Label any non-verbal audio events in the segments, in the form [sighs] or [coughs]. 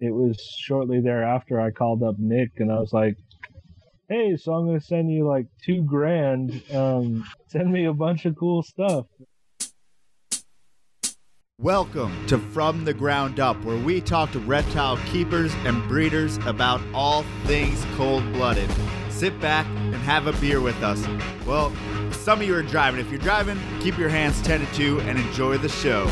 it was shortly thereafter I called up Nick and I was like, "Hey, so I'm gonna send you like two grand. Um, send me a bunch of cool stuff." Welcome to From the Ground Up, where we talk to reptile keepers and breeders about all things cold blooded. Sit back and have a beer with us. Well, some of you are driving. If you're driving, keep your hands tended to and enjoy the show.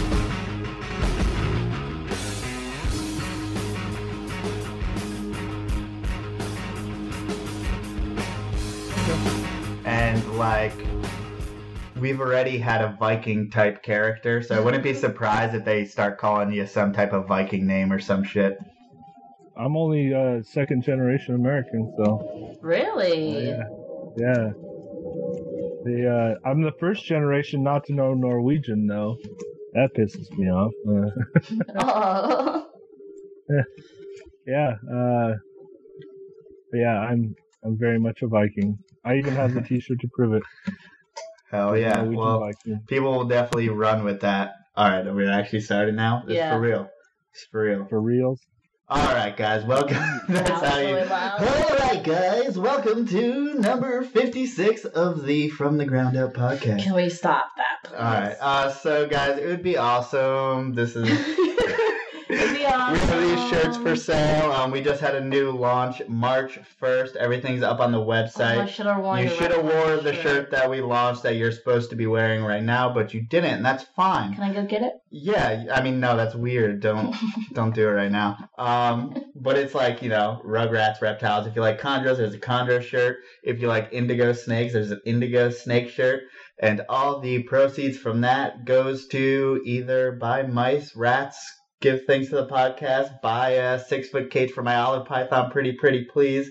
Like we've already had a Viking type character, so I wouldn't be surprised if they start calling you some type of Viking name or some shit. I'm only uh, second generation American, so Really? yeah, yeah. The uh, I'm the first generation not to know Norwegian though. That pisses me off. Uh, [laughs] Oh. [laughs] yeah, uh, yeah, I'm I'm very much a Viking. I even have the T-shirt to prove it. [laughs] Hell yeah! Norwegian Well, Viking. people will definitely run with that. All right, are we actually started now? It's Yeah. for real. It's for real. for reals. All right, guys, welcome. [laughs] That's That was how you. really. All right, guys, welcome to number fifty-six of the From the Ground Up podcast. Can we stop that, please? All right, uh, so guys, it would be awesome. This is [laughs] We have these shirts for sale. Um, we just had a new launch March 1st. Everything's up on the Oh, I website. should have worn you should have wore the shirt. shirt that we launched that you're supposed to be wearing right now, but you didn't, and that's fine. Can I go get it? Yeah, I mean, no, that's weird. Don't [laughs] don't do it right now. Um, but it's like you know, Rugrats, reptiles. If you like chondros, there's a chondro shirt. If you like indigo snakes, there's an indigo snake shirt. And all the proceeds from that goes to either buy mice, rats, give things to the podcast, buy a six foot cage for my olive python, pretty pretty please,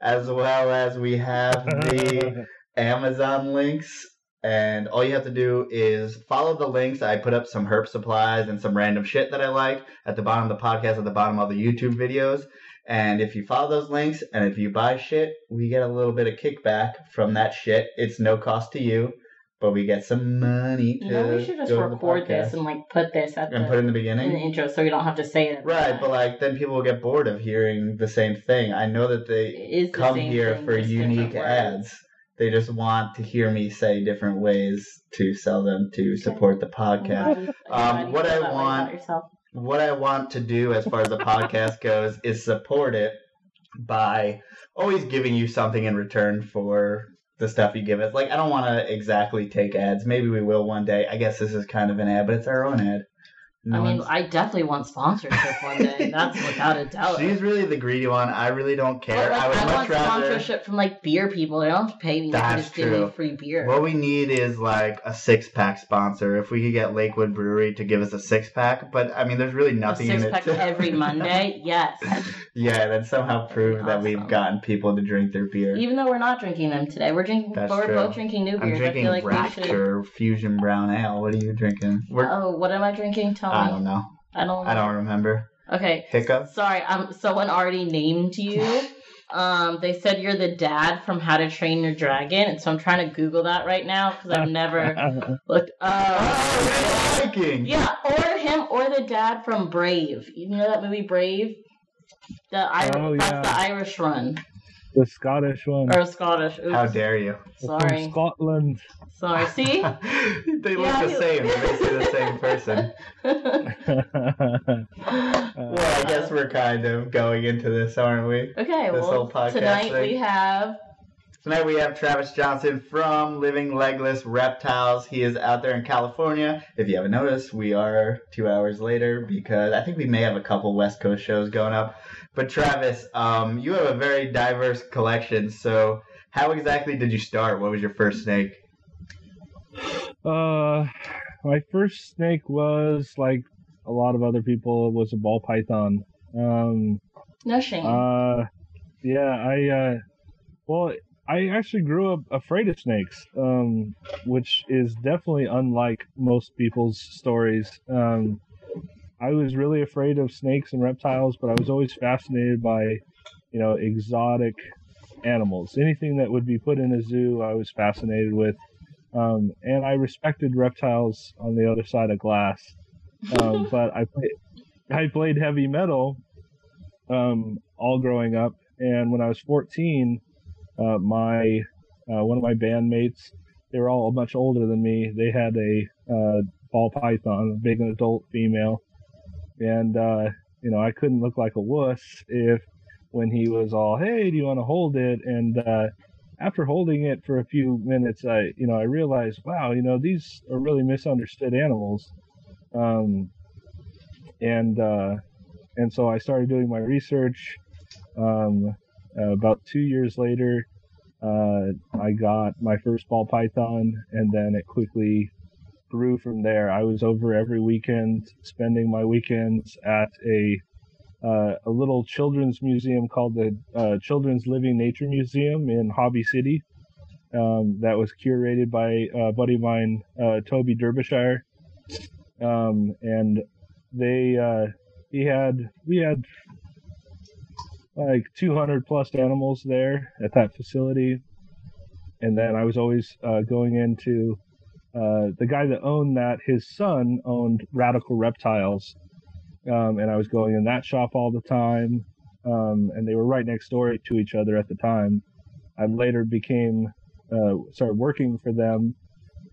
as well as we have the [laughs] Amazon links. And all you have to do is follow the links. I put up some herp supplies and some random shit that I like at the bottom of the podcast, at the bottom of the YouTube videos. And if you follow those links and if you buy shit, we get a little bit of kickback from that shit. It's no cost to you, but we get some money to You know, we should just the record this and like put this at and the, put it in the in beginning. the intro so you don't have to say it. Right, time. but like then people will get bored of hearing the same thing. I know that they the come same here thing, for unique ads. They just want to hear me say different ways to sell them to support the podcast. Why do you Um, what I that way about want- What I want to do as far as the podcast goes is support it by always giving you something in return for the stuff you give us. Like I don't want to exactly take ads. Maybe we will one day. I guess this is kind of an ad, but it's our own ad. No I mean, one's- I definitely want sponsorship one day. [laughs] That's without a doubt. She's really the greedy one. I really don't care. Like, I would I much want rather. sponsorship from like beer people. They don't have to pay me. That's just give me true. free beer. What we need is like a six pack sponsor. If we could get Lakewood Brewery to give us a six pack, but I mean, there's really a nothing in six it. pack to- every [laughs] Monday. Yes. [laughs] yeah, that somehow prove that we've gotten people to drink their beer. Even though we're not drinking them today, we're drinking. That's but we're true. both drinking new beers. I'm beers. I drinking feel like we should. Fusion Brown Ale. What are you drinking? We're, Oh, what am I drinking? Tell I me. don't know. I don't. I don't remember. Okay. Hiccup. Sorry. Um. Someone already named you. [laughs] Um. They said you're the dad from How to Train Your Dragon, and so I'm trying to Google that right now because I've never [laughs] looked. Oh, Uh, Viking. Yeah, or him, or the dad from Brave. You know that movie Brave? The I- Oh, that's yeah. the Irish one the Scottish one. or Scottish. Oops. How dare you? From Sorry, Scotland. sorry. See, [laughs] they look Yeah, the you- same. but They say the same person. [laughs] Well, I guess we're kind of going into this, aren't we? okay. This Well, whole podcast tonight thing. we have. Tonight we have Travis Johnson from Living Legless Reptiles. He is out there in California. If you haven't noticed, we are two hours later because I think we may have a couple West Coast shows going up. But Travis, um, you have a very diverse collection. So, how exactly did you start? What was your first snake? Uh, my first snake was like a lot of other people it was a ball python. Um, No shame. uh, yeah, I uh, well, I actually grew up afraid of snakes, um, which is definitely unlike most people's stories. Um, I was really afraid of snakes and reptiles, but I was always fascinated by, you know, exotic animals. Anything that would be put in a zoo, I was fascinated with. Um, and I respected reptiles on the other side of glass. Um, [laughs] but I played, I played heavy metal, um, all growing up. And when I was 14, uh, my uh, one of my bandmates, they were all much older than me. They had a uh, ball python, a big adult female, and uh, you know I couldn't look like a wuss if when he was all, "Hey, do you want to hold it?" and uh, after holding it for a few minutes, I you know I realized, wow, you know these are really misunderstood animals, um, and uh, and so I started doing my research. Um, uh, about two years later, uh, I got my first ball python, and then it quickly grew from there. I was over every weekend, spending my weekends at a uh, a little children's museum called the uh, Children's Living Nature Museum in Hobby City. Um, that was curated by a buddy of mine, uh, Toby Derbyshire, um, and they uh, he had we had like 200 plus animals there at that facility, and then I was always uh, going into uh, the guy that owned that. His son owned Radical Reptiles, um, and I was going in that shop all the time. Um, and they were right next door to each other at the time. I later became uh, started working for them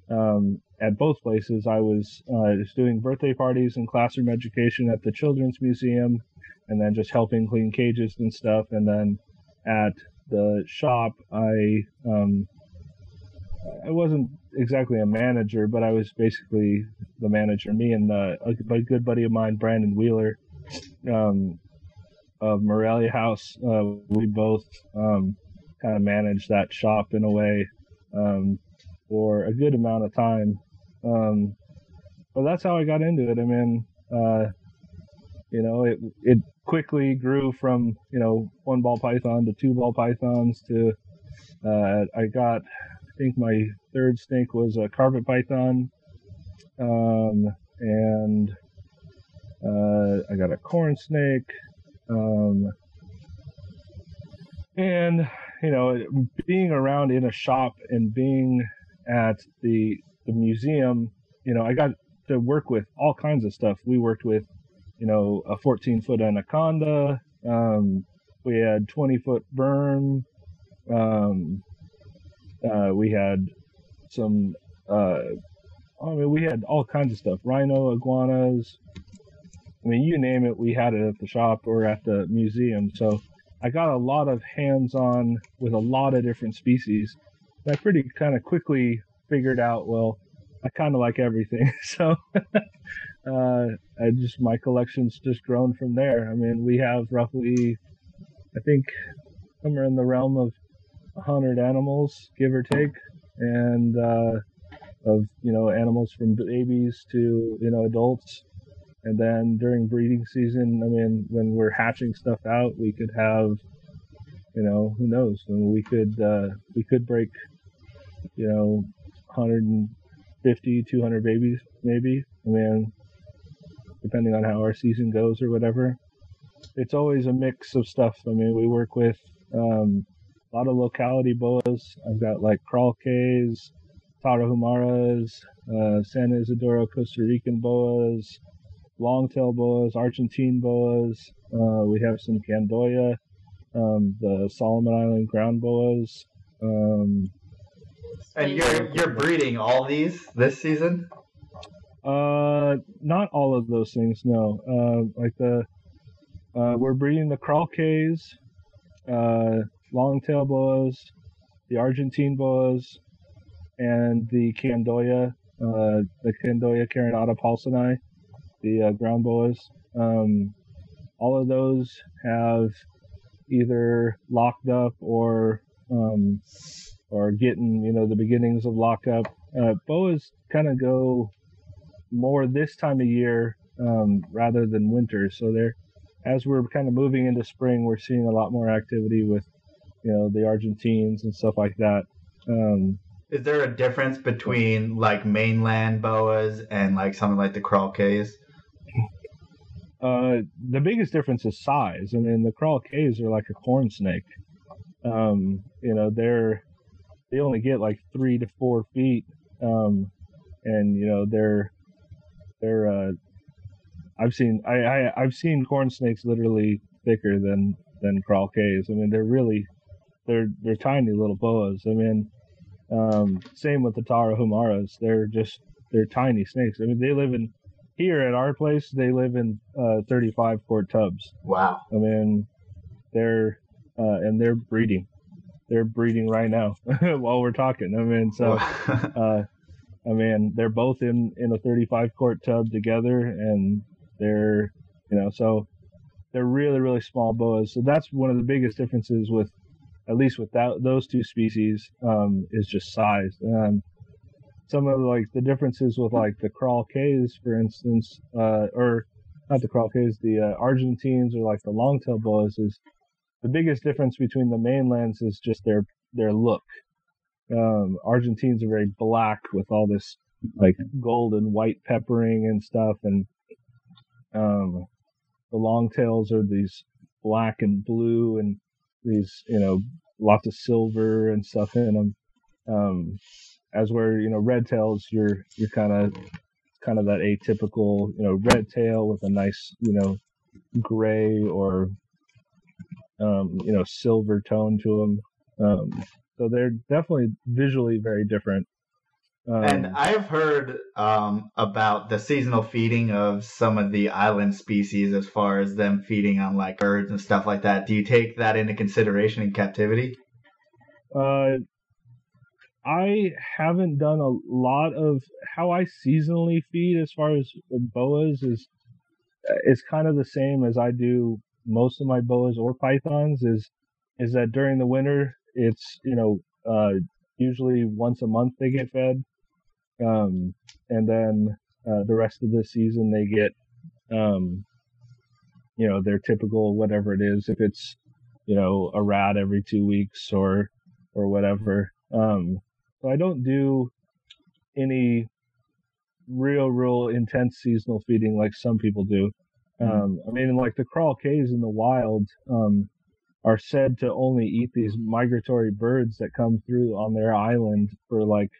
um, at both places. I was uh, just doing birthday parties and classroom education at the Children's Museum, and then just helping clean cages and stuff. And then at the shop, I um, I wasn't exactly a manager, but I was basically the manager. Me and uh, a, a good buddy of mine, Brandon Wheeler, um, of Morelia House, uh, we both um, kind of managed that shop in a way um, for a good amount of time. Um, but that's how I got into it. I mean, uh, you know, it it quickly grew from you know one ball python to two ball pythons to uh, I got I think my third snake was a carpet python, um, and uh, I got a corn snake, um, and you know, being around in a shop and being at the the museum, you know, I got to work with all kinds of stuff. We worked with, you know, a 14 foot anaconda. Um, we had 20 foot Burm. Um, uh, we had some, uh, I mean, we had all kinds of stuff rhino, iguanas. I mean, you name it, we had it at the shop or at the museum. So I got a lot of hands on with a lot of different species. I pretty kind of quickly figured out, well, I kind of like everything. [laughs] So, uh, I just, my collection's just grown from there. I mean, we have roughly, I think, somewhere in the realm of 100 animals, give or take, and uh, of you know animals from babies to you know adults. And then during breeding season, I mean, when we're hatching stuff out, we could have, you know, who knows? I mean, we could uh, we could break, you know, 150, 200 babies maybe. I mean, depending on how our season goes or whatever. It's always a mix of stuff. I mean, we work with um, a lot of locality boas. I've got like Cays, Tarahumaras, uh, San Isidro Costa Rican boas, longtail boas, Argentine boas. Uh, we have some Candoya, um, the Solomon Island ground boas. Um, and you're you're breeding all these this season? Uh, not all of those things. No. Uh, like the uh, we're breeding the Cays, uh, longtail boas, the Argentine boas, and the Candoya, uh, the Candoya carinata paulsoni, the uh, ground boas. Um, all of those have either locked up or um, or getting you know the beginnings of lockup. Uh, boas kind of go more this time of year um, rather than winter, so they're as we're kind of moving into spring, we're seeing a lot more activity with you know the Argentines and stuff like that. Um, Is there a difference between like mainland boas and like something like the Cays? Uh, the biggest difference is size. I mean, the Cays are like a corn snake. Um, you know, they're they only get like three to four feet, um, and you know they're they're. Uh, I've seen I, I I've seen corn snakes literally thicker than than Coral Cays. I mean, they're really they're they're tiny little boas. I mean, um, same with the Tarahumaras. They're just they're tiny snakes. I mean, they live in here at our place. They live in uh, 35 quart tubs. Wow. I mean, they're uh, and they're breeding. They're breeding right now [laughs] while we're talking. I mean, so [laughs] uh, I mean, they're both in in a 35 quart tub together, and they're you know so they're really really small boas. So that's one of the biggest differences with at least with that, those two species um, is just size. Um, some of like the differences with like the Coral Cays, for instance, uh, or not the Coral Cays, the uh, Argentines or like the longtail boas is the biggest difference between the mainlands is just their their look. Um, Argentines are very black with all this like gold and white peppering and stuff, and um, the longtails are these black and blue and these you know lots of silver and stuff in them. Um, as where you know red tails, you're you're kind of kind of that atypical you know red tail with a nice you know gray or um, you know silver tone to them. Um, so they're definitely visually very different. Um, and I've heard um, about the seasonal feeding of some of the island species as far as them feeding on like birds and stuff like that. Do you take that into consideration in captivity? Uh, I haven't done a lot of how I seasonally feed as far as boas is is kind of the same as I do most of my boas or pythons is is that during the winter it's you know uh, usually once a month they get fed um, and then uh, the rest of the season they get, um, you know, their typical whatever it is. If it's, you know, a rat every two weeks or or whatever. Um, so I don't do any real, real intense seasonal feeding like some people do. Mm-hmm. Um, I mean, like the Coral Cays in the wild um, are said to only eat these migratory birds that come through on their island for like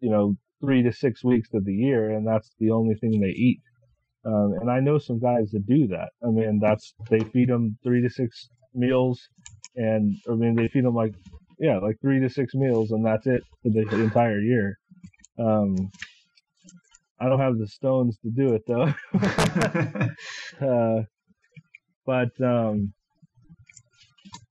you know, three to six weeks of the year, and that's the only thing they eat. Um, and I know some guys that do that. I mean, that's they feed them three to six meals, and I mean they feed them like yeah, like three to six meals, and that's it for the entire year. Um, I don't have the stones to do it though. [laughs] [laughs] uh, but um,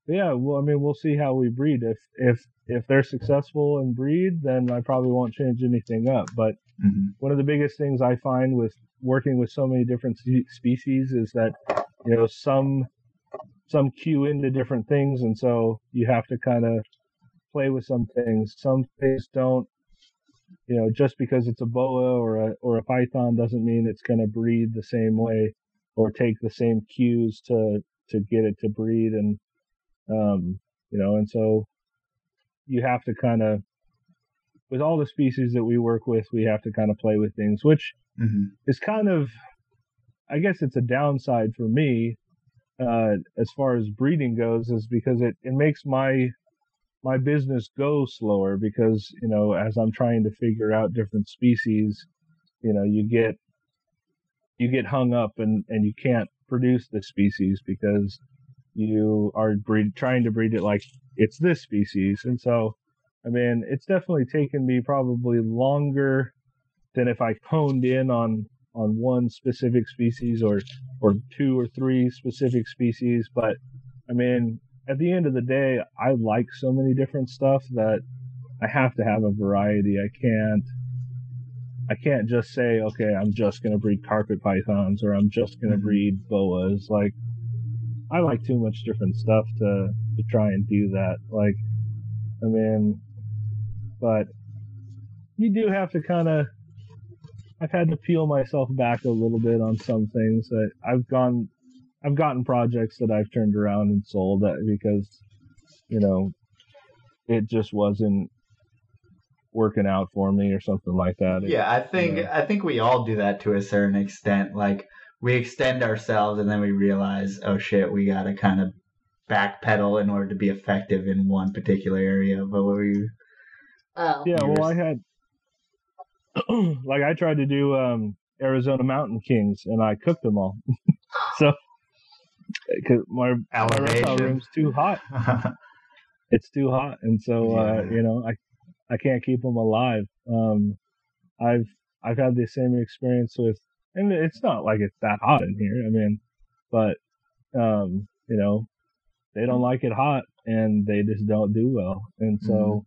yeah, well, I mean, we'll see how we breed. If if if they're successful and breed, then I probably won't change anything up. But mm-hmm. one of the biggest things I find with working with so many different species is that you know some some cue into different things, and so you have to kind of play with some things. Some things don't. You know, just because it's a boa or a or a python doesn't mean it's going to breed the same way or take the same cues to to get it to breed and um you know and so you have to kind of with all the species that we work with, we have to kind of play with things, which mm-hmm. is kind of, I guess it's a downside for me, uh, as far as breeding goes, is because it, it makes my, my business go slower because, you know, as I'm trying to figure out different species, you know, you get, you get hung up and, and you can't produce the species because you are breed, trying to breed it like it's this species. And so, I mean, it's definitely taken me probably longer than if I honed in on on one specific species or or two or three specific species. But I mean, at the end of the day, I like so many different stuff that I have to have a variety. I can't I can't just say, okay, I'm just gonna breed carpet pythons or I'm just gonna mm-hmm. breed boas. Like I like too much different stuff to to try and do that. Like, I mean, but you do have to kind of. I've had to peel myself back a little bit on some things that I've gone. I've gotten projects that I've turned around and sold because, you know, it just wasn't working out for me or something like that. Yeah, I think you know. I think we all do that to a certain extent. Like we extend ourselves and then we realize, oh shit, we gotta kind of backpedal in order to be effective in one particular area. But what were you? Oh. Yeah, well, I had [clears throat] like I tried to do um, Arizona Mountain Kings and I cooked them all. [laughs] so because my, my Elevation. room's too hot. [laughs] It's too hot, and so uh, you know I I can't keep them alive. Um, I've I've had the same experience with, and it's not like it's that hot in here. I mean, but um, you know, they don't like it hot, and they just don't do well, and so. Mhm.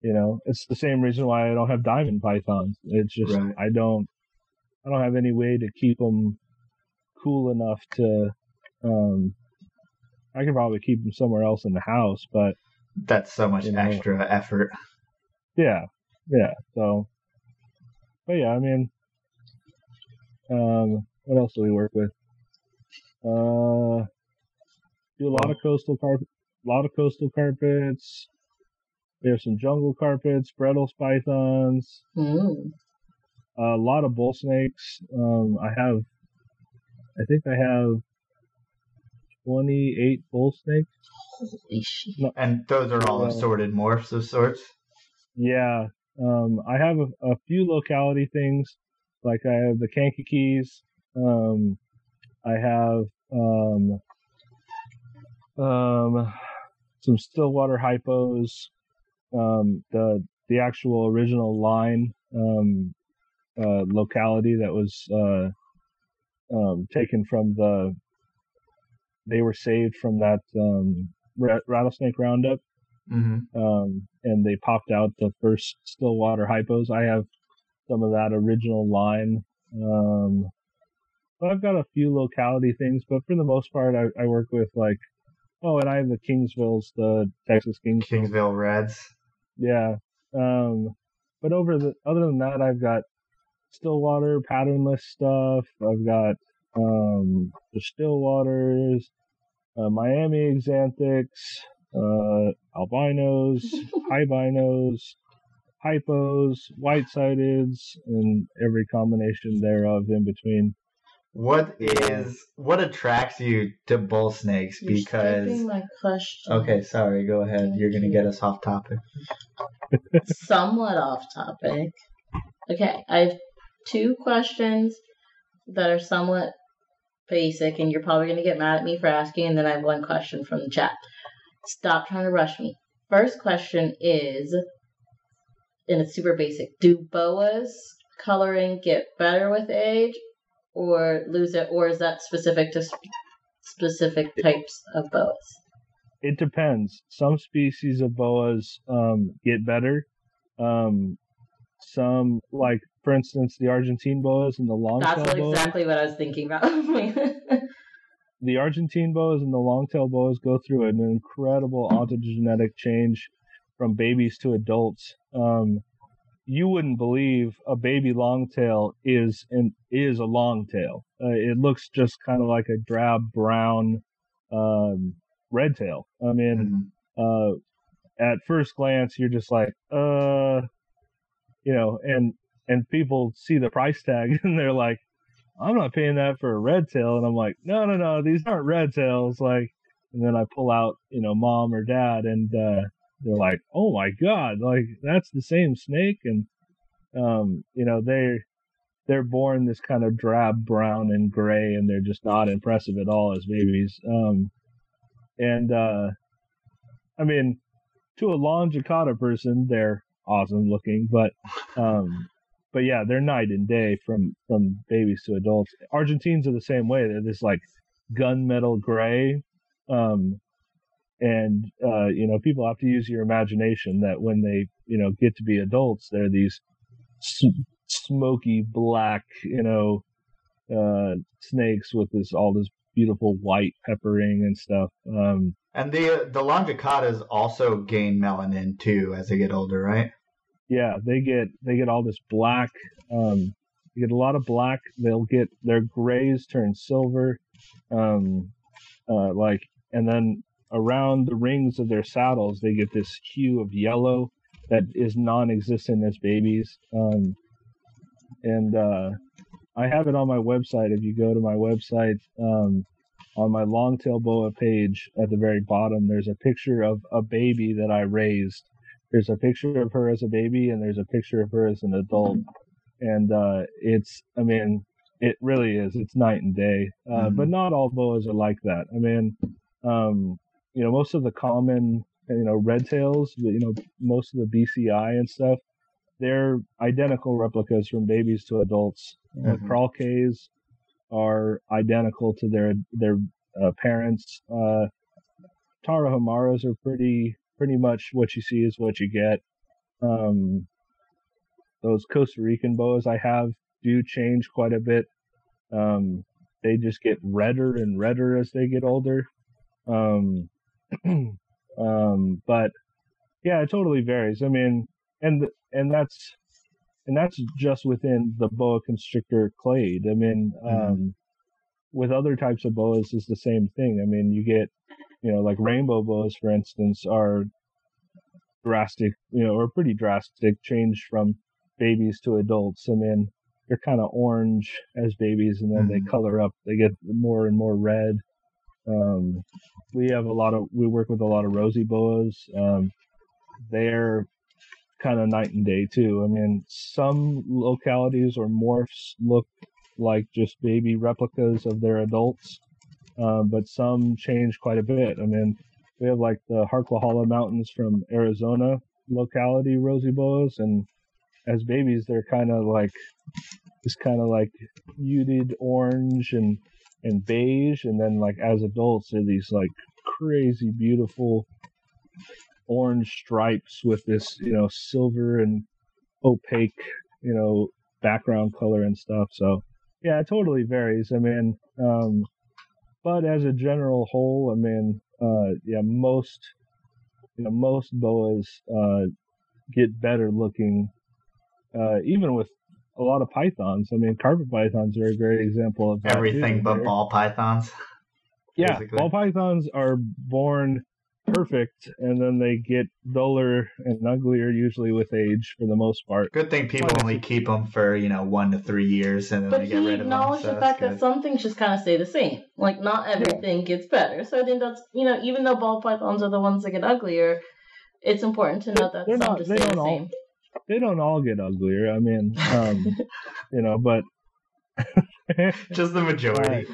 You know, it's the same reason why I don't have diamond pythons. It's just Right. I don't, I don't have any way to keep them cool enough to. Um, I can probably keep them somewhere else in the house, but That's so much You know. extra effort. yeah, yeah. So, but yeah, I mean, um, what else do we work with? Uh, do a lot of coastal carpet, a lot of coastal carpets. We have some jungle carpets, Bredl's pythons, Mm. a lot of bull snakes. Um, I have, I think I have twenty-eight bull snakes. Holy shit. And those are all Well- assorted morphs of sorts. Yeah. Um, I have a, a few locality things, like I have the Kankakees. Um, I have um, um, some Stillwater hypos. Um, the the actual original line um, uh, locality that was uh, um, taken from the. They were saved from that um, rattlesnake roundup hmm um, and they popped out the first Stillwater hypos. I have some of that original line. Um, but I've got a few locality things, but for the most part, I, I work with like, oh, and I have the Kingsvilles, the Texas Kingsville. Kingsville Reds. Yeah. Um, but over the other than that, I've got Stillwater patternless stuff. I've got um, the Stillwaters, uh, Miami Xanthics, uh, albinos, [laughs] hybinos, hypos, white-sideds, and every combination thereof in between. What is what attracts you to bull snakes? You're because my question. okay, sorry, go ahead. You're gonna get us off topic. Somewhat off topic. Okay, I have two questions that are somewhat basic, and you're probably going to get mad at me for asking, and then I have one question from the chat. Stop trying to rush me. First question is, and it's super basic Do boas coloring get better with age, or lose it, or is that specific to sp- specific types of boas? It depends. Some species of boas um, get better. Um, some, like for instance, the Argentine boas and the long-tailed That's boas. exactly what I was thinking about. [laughs] the Argentine boas and the long-tailed boas go through an incredible ontogenetic change from babies to adults. Um, you wouldn't believe a baby longtail is an is a longtail. Uh, it looks just kind of like a drab brown um, red tail. I mean, Mhm. uh, at first glance, you're just like, uh, you know, and and people see the price tag [laughs] and they're like, I'm not paying that for a red tail, and I'm like, no, no, no, these aren't red tails, like, and then I pull out, you know, mom or dad, and uh, they're like, oh my god, like that's the same snake, and um, you know, they're they're born this kind of drab brown and gray, and they're just not impressive at all as babies. Um, and uh, I mean, to a long person, they're awesome looking, but um, but yeah, they're night and day from from babies to adults. Argentines are the same way. They're this like gunmetal gray. Um, and uh, you know, people have to use your imagination that when they you know get to be adults, they're these smoky black, you know, uh, snakes with this all this beautiful white peppering and stuff. Um, And the the longicaudas also gain melanin too as they get older, right? Yeah, they get they get all this black. Um, they get a lot of black. They'll get their grays turn silver, um, uh, like, and then around the rings of their saddles, they get this hue of yellow that is non-existent as babies. Um, and uh, I have it on my website. If you go to my website, um, on my longtail boa page at the very bottom, there's a picture of a baby that I raised there's a picture of her as a baby and there's a picture of her as an adult and uh it's i mean it really is. It's night and day. Uh, Mhm. But not all boas are like that. I mean, um, you know, most of the common, you know, red tails, you know, most of the BCI and stuff, they're identical replicas from babies to adults. Uh, Mhm. Coral Cays are identical to their their uh, parents. Uh, Tarahumaras are pretty pretty much what you see is what you get. Um, those Costa Rican boas I have do change quite a bit. Um, they just get redder and redder as they get older. Um, [clears throat] um, but yeah, it totally varies. I mean, and and that's and that's just within the boa constrictor clade. I mean, um, with other types of boas is the same thing. I mean, you get, you know, like rainbow boas, for instance, are drastic, you know, or pretty drastic change from babies to adults. I mean, they're kind of orange as babies, and then Mhm. they color up. They get more and more red. Um, we have a lot of we work with a lot of rosy boas. Um, they're kind of night and day too. I mean, some localities or morphs look like just baby replicas of their adults, uh, but some change quite a bit. I mean, we have like the Harquahala Mountains from Arizona locality rosy boas, and as babies, they're kind of like just kind of like muted orange and and beige, and then like as adults, they're these like crazy beautiful orange stripes with this you know silver and opaque you know background color and stuff. So yeah, it totally varies. I mean, um, but as a general whole, I mean, uh, yeah, most you know most boas uh, get better looking, uh, even with a lot of pythons. I mean, carpet pythons are a great example of. Everything but ball pythons. yeah, basically. ball pythons are born perfect, and then they get duller and uglier usually with age for the most part. Good thing people only keep them for you know one to three years and then But they he get rid of them. acknowledged So the fact good. that some things just kind of stay the same. Like not everything gets better. So I think that's you know even though ball pythons are the ones that get uglier, it's important to note that They're some not- just they stay the don't all- same. They don't all get uglier. I mean, um, [laughs] you know, but Just the majority.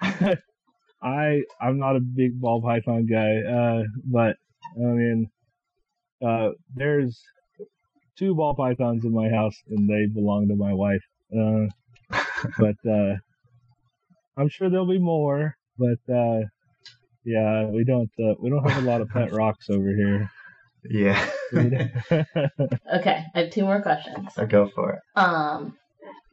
[laughs] I I'm not a big ball python guy, uh, but I mean, uh, there's two ball pythons in my house, and they belong to my wife. Uh, [laughs] but uh, I'm sure there'll be more. But uh, yeah, we don't uh, we don't have a lot of pet rocks over here. yeah. [laughs] Okay, I have two more questions. so go for it. Um,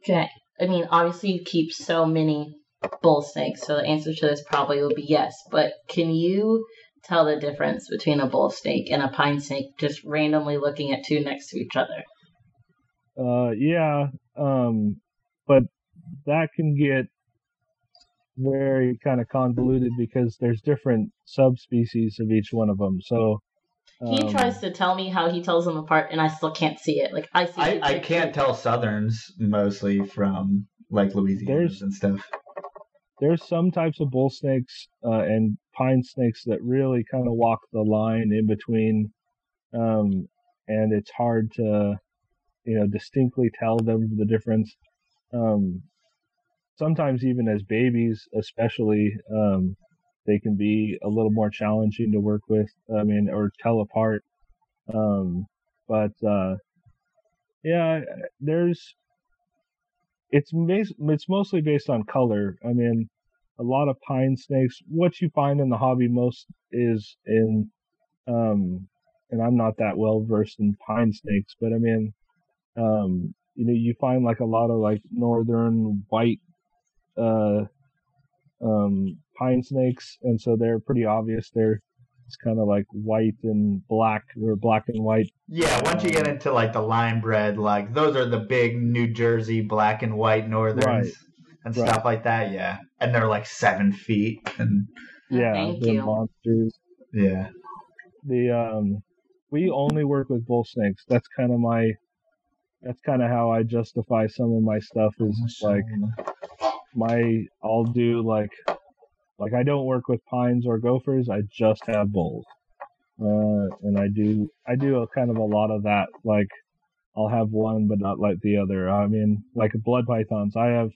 okay. I mean, obviously you keep so many bull snakes, so the answer to this probably will be yes. But can you tell the difference between a bull snake and a pine snake just randomly looking at two next to each other? Uh, yeah, um, but that can get very kind of convoluted because there's different subspecies of each one of them. So He um, tries to tell me how he tells them apart, and I still can't see it. Like I see. I, I can't tell southerns mostly from like Louisiana and stuff. There's some types of bull snakes uh, and pine snakes that really kind of walk the line in between, um, and it's hard to, you know, distinctly tell them the difference. Um, sometimes even as babies, especially, um, they can be a little more challenging to work with. I mean, or tell apart. Um, but uh, yeah, there's it's it's mostly based on color. I mean, a lot of pine snakes. What you find in the hobby most is in, um, and I'm not that well versed in pine snakes, but I mean, um, you know, you find like a lot of like northern white, uh, um, pine snakes, and so they're pretty obvious. They're it's kind of like white and black or black and white. Yeah, once you get into like the line bred, like those are the big New Jersey black and white northerns Right. and Right. stuff like that. Yeah, and they're like seven feet and Yeah, Thank they're you. monsters. yeah. the um we only work with bull snakes that's kind of my that's kind of how i justify some of my stuff is like my i'll do like like i don't work with pines or gophers i just have bulls uh and i do i do a kind of a lot of that like I'll have one but not like the other. I mean, like blood pythons, I have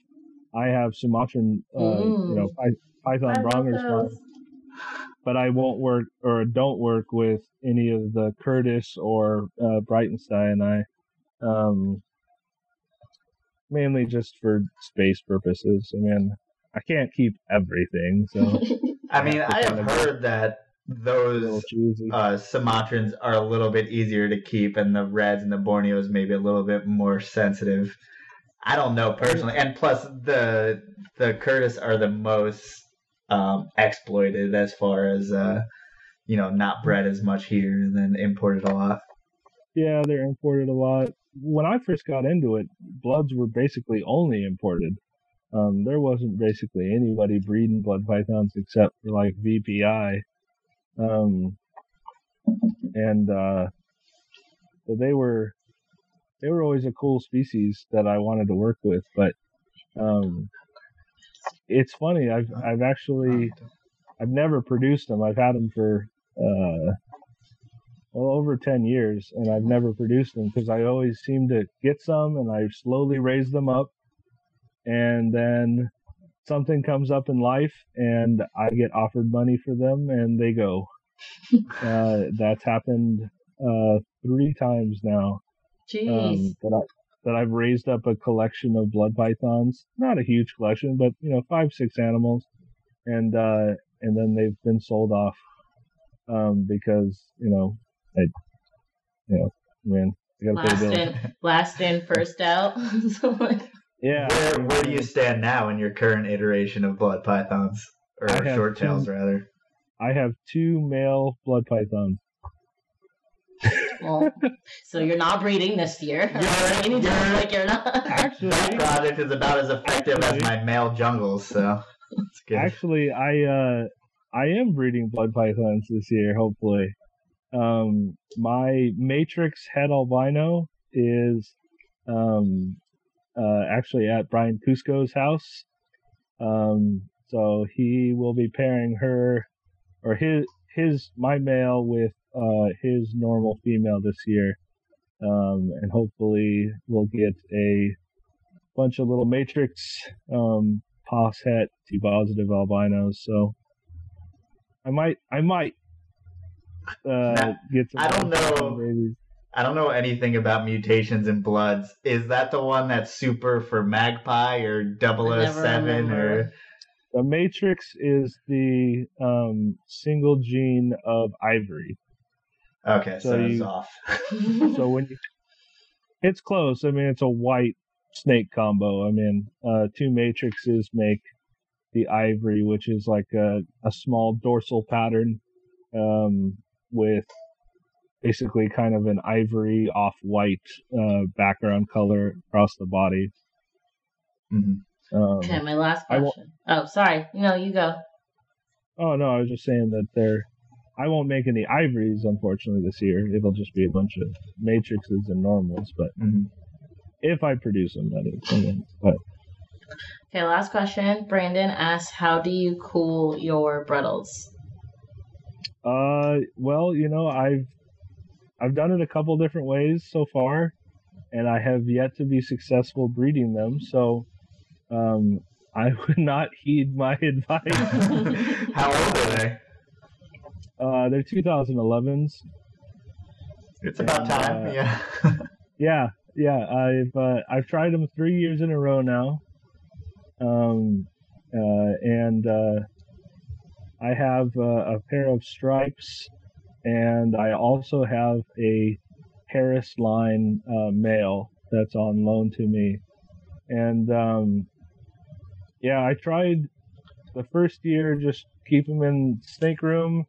I have Sumatran, uh, you know, py- python brongersmai but I won't work or don't work with any of the curtus or uh, Breitenstein. I um, mainly just for space purposes. I mean, I can't keep everything, so [laughs] I mean, I have heard that it's a little those choosy. uh, Sumatrans are a little bit easier to keep, and the Reds and the Borneos maybe a little bit more sensitive. I don't know personally, and plus the the curtus are the most um, exploited as far as uh, you know, not bred as much here and then imported a lot. Yeah, they're imported a lot. When I first got into it, bloods were basically only imported. Um, there wasn't basically anybody breeding blood pythons except for like VPI. Um, and uh, so they were they were always a cool species that I wanted to work with. But um, it's funny. I've I've actually I've never produced them. I've had them for uh, well over 10 years and I've never produced them because I always seem to get some and I slowly raise them up and then something comes up in life and I get offered money for them and they go. [laughs] uh, that's happened uh, three times now Jeez. um, that I that I've raised up a collection of blood pythons. Not a huge collection, but you know, five six animals, and uh, and then they've been sold off um, because you know, I, you know, man, I gotta pay last the in, last in, first out. [laughs] so like, Yeah. Where where do you stand now in your current iteration of blood pythons or I short tails two- rather? I have two male blood pythons. well, so you're not breeding this year. [laughs] You're- [laughs] Already you're- sounds like you're not. [laughs] Actually, That product is about as effective as my male jungles, so it's good. Actually, I uh, I am breeding blood pythons this year. Hopefully, um, my matrix het albino is um, uh, actually at Brian Cusco's house. Um, so he will be pairing her or his his my male with uh, his normal female this year, um, and hopefully we'll get a bunch of little matrix um, pos het T positive albinos. So I might I might uh, get some. I don't know. babies. I don't know anything about mutations in bloods. Is that the one that's super for magpie or 007 or. The matrix is the um, single gene of ivory. Okay, so, So it's you- off. [laughs] so when you, it's close. I mean, it's a white snake combo. I mean, uh, two matrices make the ivory, which is like a, a small dorsal pattern um, with basically kind of an ivory off white uh, background color across the body. Mhm. Um, okay, my last question. Oh, sorry. No, you go. Oh no, I was just saying that there. I won't make any ivories, unfortunately, this year. It'll just be a bunch of matrices and normals. But Mhm. if I produce them, that is. I mean, but Okay, last question. Brandon asks, "How do you cool your Bredls?" Uh, well, you know, I've I've done it a couple different ways so far, and I have yet to be successful breeding them. So, um, [laughs] I would not heed my [laughs] advice. [laughs] How old are they? uh, they're 2011s. It's about time. Uh, yeah. Yeah, yeah. I've uh, I've tried them three years in a row now. Um, uh, and uh, I have uh, a pair of stripes, and I also have a Harris line uh, male that's on loan to me. And um, yeah, I tried the first year just keep them in snake room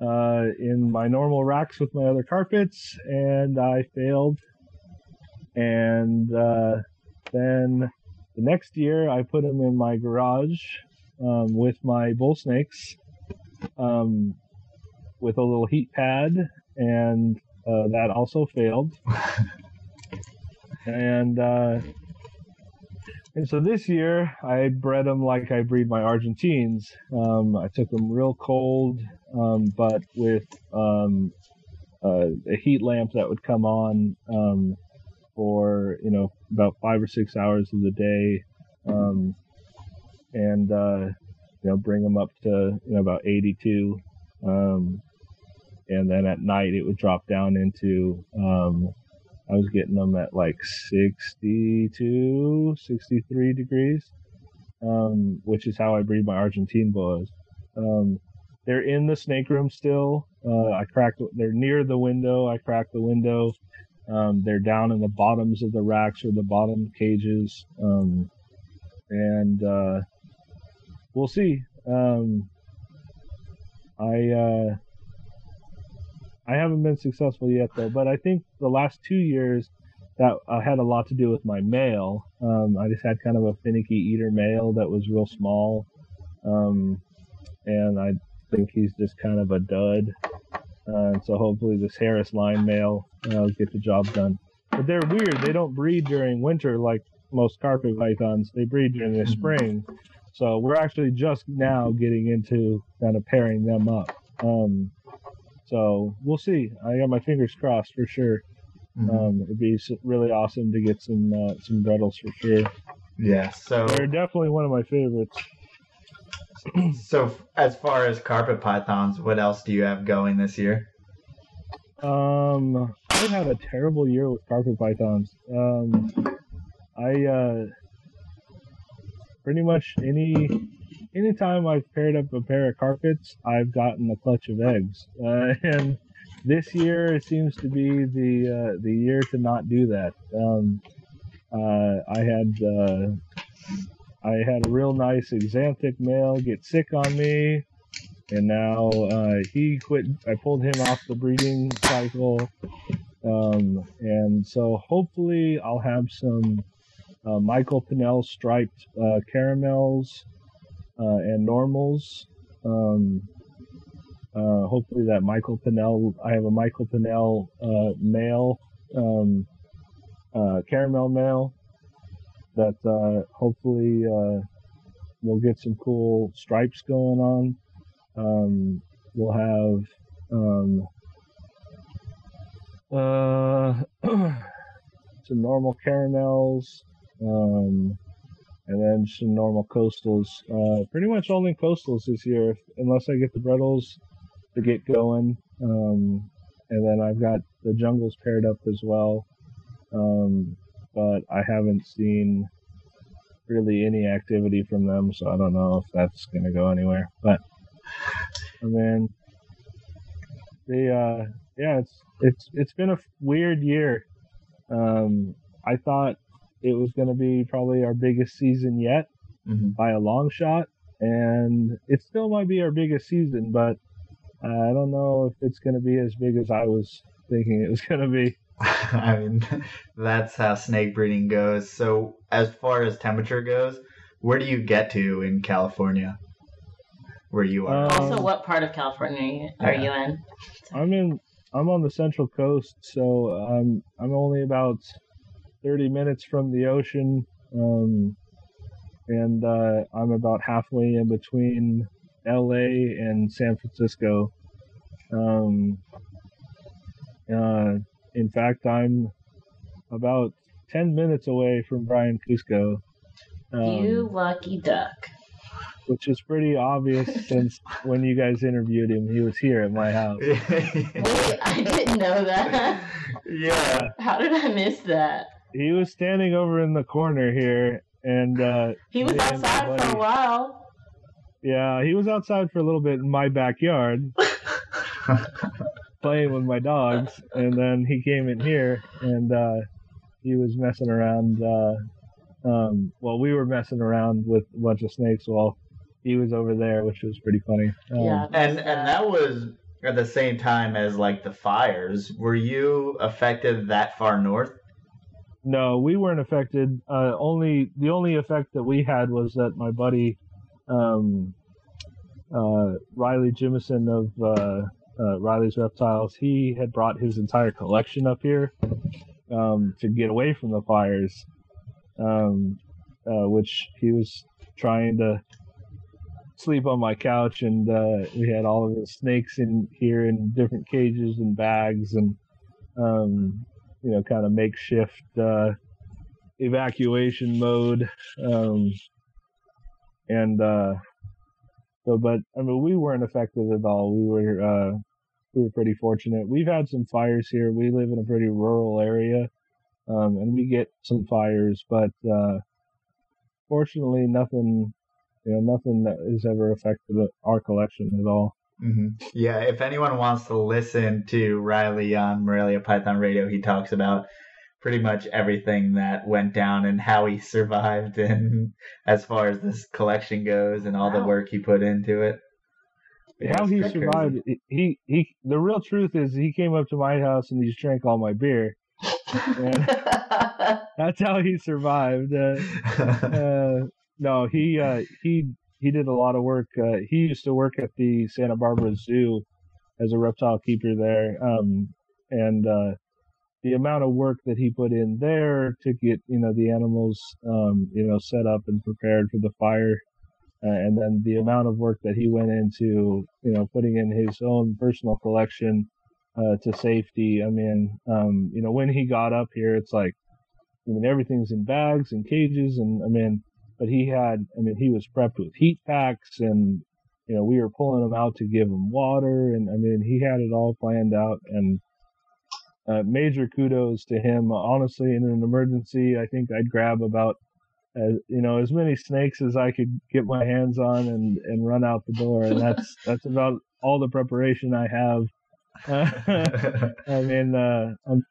uh, in my normal racks with my other carpets, and I failed. And uh, then the next year, I put them in my garage um, with my bull snakes, um, with a little heat pad, and uh, that also failed. [laughs] and uh, and so this year, I bred them like I breed my Argentines. Um, I took them real cold, um, but with um, uh, a heat lamp that would come on um, for you know about five or six hours of the day, um, and uh, you know bring them up to you know about 82, um, and then at night it would drop down into um, I was getting them at like 62, 63 degrees, um, which is how I breed my Argentine boas. Um, they're in the snake room still. Uh, I cracked. They're near the window. I cracked the window. Um, they're down in the bottoms of the racks or the bottom cages, um, and uh, we'll see. Um, I uh, I haven't been successful yet though, but I think the last two years that uh, had a lot to do with my male. Um, I just had kind of a finicky eater male that was real small, um, and I think he's just kind of a dud. Uh, so hopefully this Harris line male uh, will get the job done. But they're weird. They don't breed during winter like most carpet pythons. They breed during the spring. So we're actually just now getting into kind of pairing them up. Um, so we'll see. I got my fingers crossed for sure. Mhm. Um, it'd be really awesome to get some uh, some Bredls for sure. yeah. So They're definitely one of my favorites. [clears throat] so as far as carpet pythons, what else do you have going this year? Um, I've had a terrible year with carpet pythons. Um, I uh, pretty much any anytime I've paired up a pair of carpets, I've gotten a clutch of eggs. Uh, [laughs] and this year it seems to be the uh, the year to not do that. Um, uh, I had uh, I had a real nice axanthic male get sick on me, and now uh, he quit. I pulled him off the breeding cycle, um, and so hopefully I'll have some uh, Michael Pinnell striped caramels uh, and normals. Um, uh, hopefully that Michael Pinnell. I have a Michael Pinnell uh, male, um, uh, caramel male that uh, hopefully uh, we'll get some cool stripes going on. Um, we'll have um, [clears throat] some normal caramels, um, and then some normal coastals. Uh, pretty much only coastals this year, unless I get the Bredls to get going. Um, and then I've got the jungles paired up as well. Um, but I haven't seen really any activity from them, so I don't know if that's gonna go anywhere. But I mean, the uh, yeah, it's it's it's been a weird year. Um, I thought it was gonna be probably our biggest season yet hmm by a long shot, and it still might be our biggest season, but I don't know if it's gonna be as big as I was thinking it was [laughs] gonna be. [laughs] I mean, that's how snake breeding goes. So, as far as temperature goes, where do you get to in California? Where you are? Uh, Also, Um, what part of California are you in? I'm in. I'm on the central coast, so I'm I'm only about 30 minutes from the ocean, um, and uh, I'm about halfway in between L.A. and San Francisco. Um, uh, in fact, I'm about 10 minutes away from Brian Cusco. Um, you lucky duck. which is pretty obvious [laughs] since when you guys interviewed him, he was here at my house. Wait, [laughs] I didn't know that. [laughs] yeah. How did I miss that? He was standing over in the corner here, and uh, He was me and my outside for a while. Yeah, he was outside for a little bit in my backyard [laughs] playing with my dogs, and then he came in here and uh, he was messing around. Uh, um, well, we were messing around with a bunch of snakes while he was over there, which was pretty funny. Um, yeah. And and that was at the same time as like the fires. Were you affected that far north? No, we weren't affected. Uh, only the only effect that we had was that my buddy um, uh, Riley Jimison of uh, uh, Riley's Reptiles, he had brought his entire collection up here um, to get away from the fires, um, uh, which he was trying to sleep on my couch, and uh, we had all of the snakes in here in different cages and bags, and um, you know, kind of makeshift uh, evacuation mode. Um, and uh, so, but I mean, we weren't affected at all. We were uh, we were pretty fortunate. We've had some fires here. We live in a pretty rural area, um, and we get some fires, but uh, fortunately, nothing you know, nothing that has ever affected our collection at all. Mm-hmm. Yeah, if anyone wants to listen to Riley on Morelia Python Radio, he talks about pretty much everything that went down and how he [laughs] survived and as far as this collection goes and all wow. the work he put into it. Yeah, how he survived crazy. he he the real truth is he came up to my house and he just drank all my beer. [laughs] that's how he survived. Uh, [laughs] uh, no, he uh, he he did a lot of work. Uh, he used to work at the Santa Barbara Zoo as a reptile keeper there, um, and uh, the amount of work that he put in there to get you know the animals um, you know set up and prepared for the fire uh, and then the amount of work that he went into you know putting in his own personal collection uh, to safety i mean um, you know when he got up here it's like i mean everything's in bags and cages and i mean but he had i mean he was prepped with heat packs and you know we were pulling him out to give him water and i mean he had it all planned out and uh, major kudos to him. Honestly, in an emergency, I think I'd grab about uh, you know as many snakes as I could get my hands on and and run out the door, and that's [laughs] that's about all the preparation I have. [laughs] I mean, uh, I'm,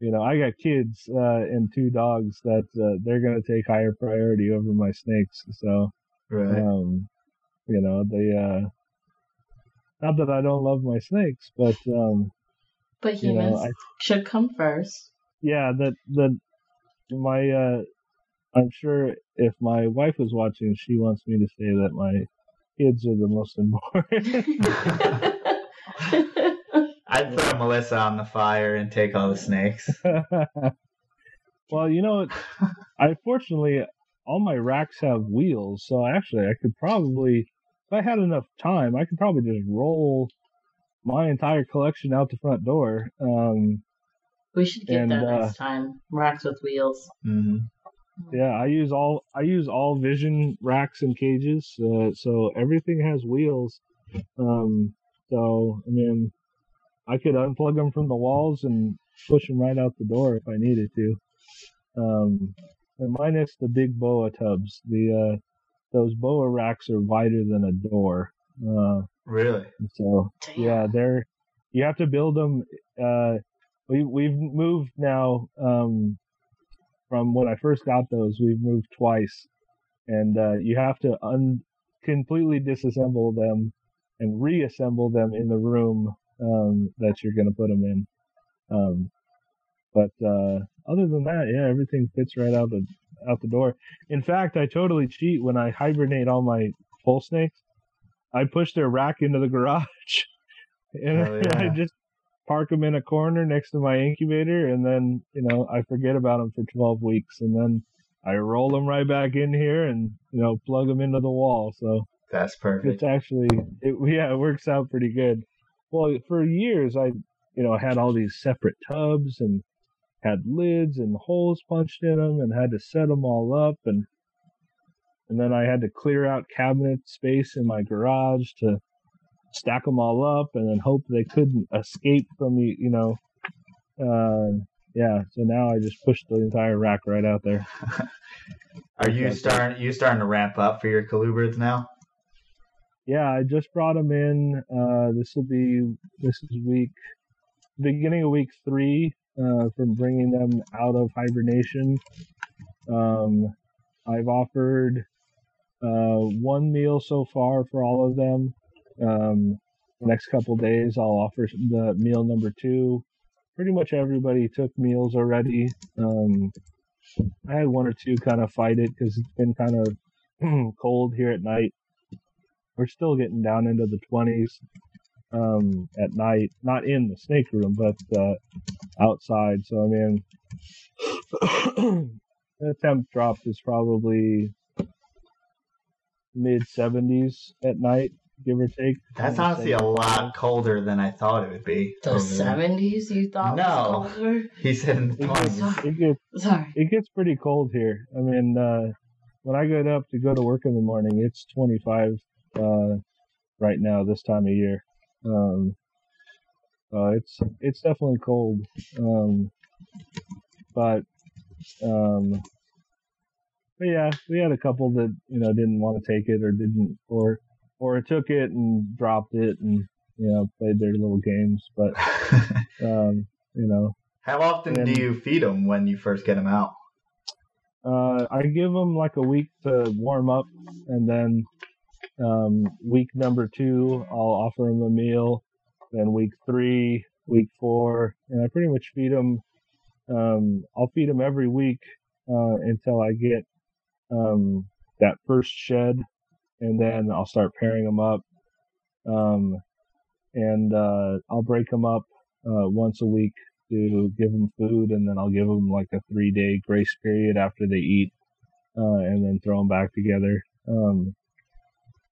you know, I got kids uh, and two dogs that uh, they're going to take higher priority over my snakes. So, right. um, you know, they. Uh, not that I don't love my snakes, but um, but humans you know, I, should come first. Yeah, that that my uh I'm sure if my wife was watching, she wants me to say that my kids are the most [laughs] important. [laughs] I'd throw Melissa on the fire and take all the snakes. [laughs] well, you know, [laughs] I fortunately all my racks have wheels, so actually I could probably, if I had enough time, I could probably just roll my entire collection out the front door. Um, we should get and, that uh, next time. Racks with wheels. Mm-hmm. Yeah, I use all I use all vision racks and cages, uh, so everything has wheels. Um, so I mean, I could unplug them from the walls and push them right out the door if I needed to. Um, and minus the big boa tubs. The uh, those boa racks are wider than a door. Uh, Really? So Damn. yeah, they're you have to build them. Uh, we we've moved now um, from when I first got those. We've moved twice, and uh, you have to un completely disassemble them and reassemble them in the room um, that you're going to put them in. Um, but uh, other than that, yeah, everything fits right out the out the door. In fact, I totally cheat when I hibernate all my bull snakes. I push their rack into the garage, [laughs] and oh, [laughs] yeah. I just park them in a corner next to my incubator, and then you know I forget about them for 12 weeks, and then I roll them right back in here and you know plug them into the wall. So that's perfect. It's actually it yeah it works out pretty good. Well, for years I you know had all these separate tubs and had lids and holes punched in them and had to set them all up and and then I had to clear out cabinet space in my garage to stack them all up, and then hope they couldn't escape from me. You know, uh, yeah. So now I just pushed the entire rack right out there. [laughs] Are you starting? You starting to ramp up for your colubrids now? Yeah, I just brought them in. Uh, this will be this is week beginning of week three uh, from bringing them out of hibernation. Um, I've offered uh, one meal so far for all of them. Um, next couple days, I'll offer the meal number two. Pretty much everybody took meals already. Um, I had one or two kind of fight it because it's been kind of [clears throat] cold here at night. We're still getting down into the 20s um, at night, not in the snake room, but uh, outside. So, I mean, [clears throat] the temp drop is probably mid 70s at night. give or take. That's honestly a lot colder than I thought it would be. The over there. seventies you thought No. was colder? He said in the It twenties. gets, it gets Sorry. it gets pretty cold here. I mean, uh, when I get up to go to work in the morning, it's 25 uh, right now this time of year. Um, uh, it's it's definitely cold, um, but um, but yeah, we had a couple that you know didn't want to take it or didn't or or took it and dropped it and you know played their little games. But [laughs] um, you know, How often do you feed them when you first get them out? Uh, I give them like a week to warm up, and then um, week number two, I'll offer them a meal. Then week three, week four, and I pretty much feed them. Um, I'll feed them every week uh, until I get um, that first shed, and then I'll start pairing them up. Um, and uh, I'll break them up uh, once a week to give them food, and then I'll give them like a three day grace period after they eat, uh, and then throw them back together. Um,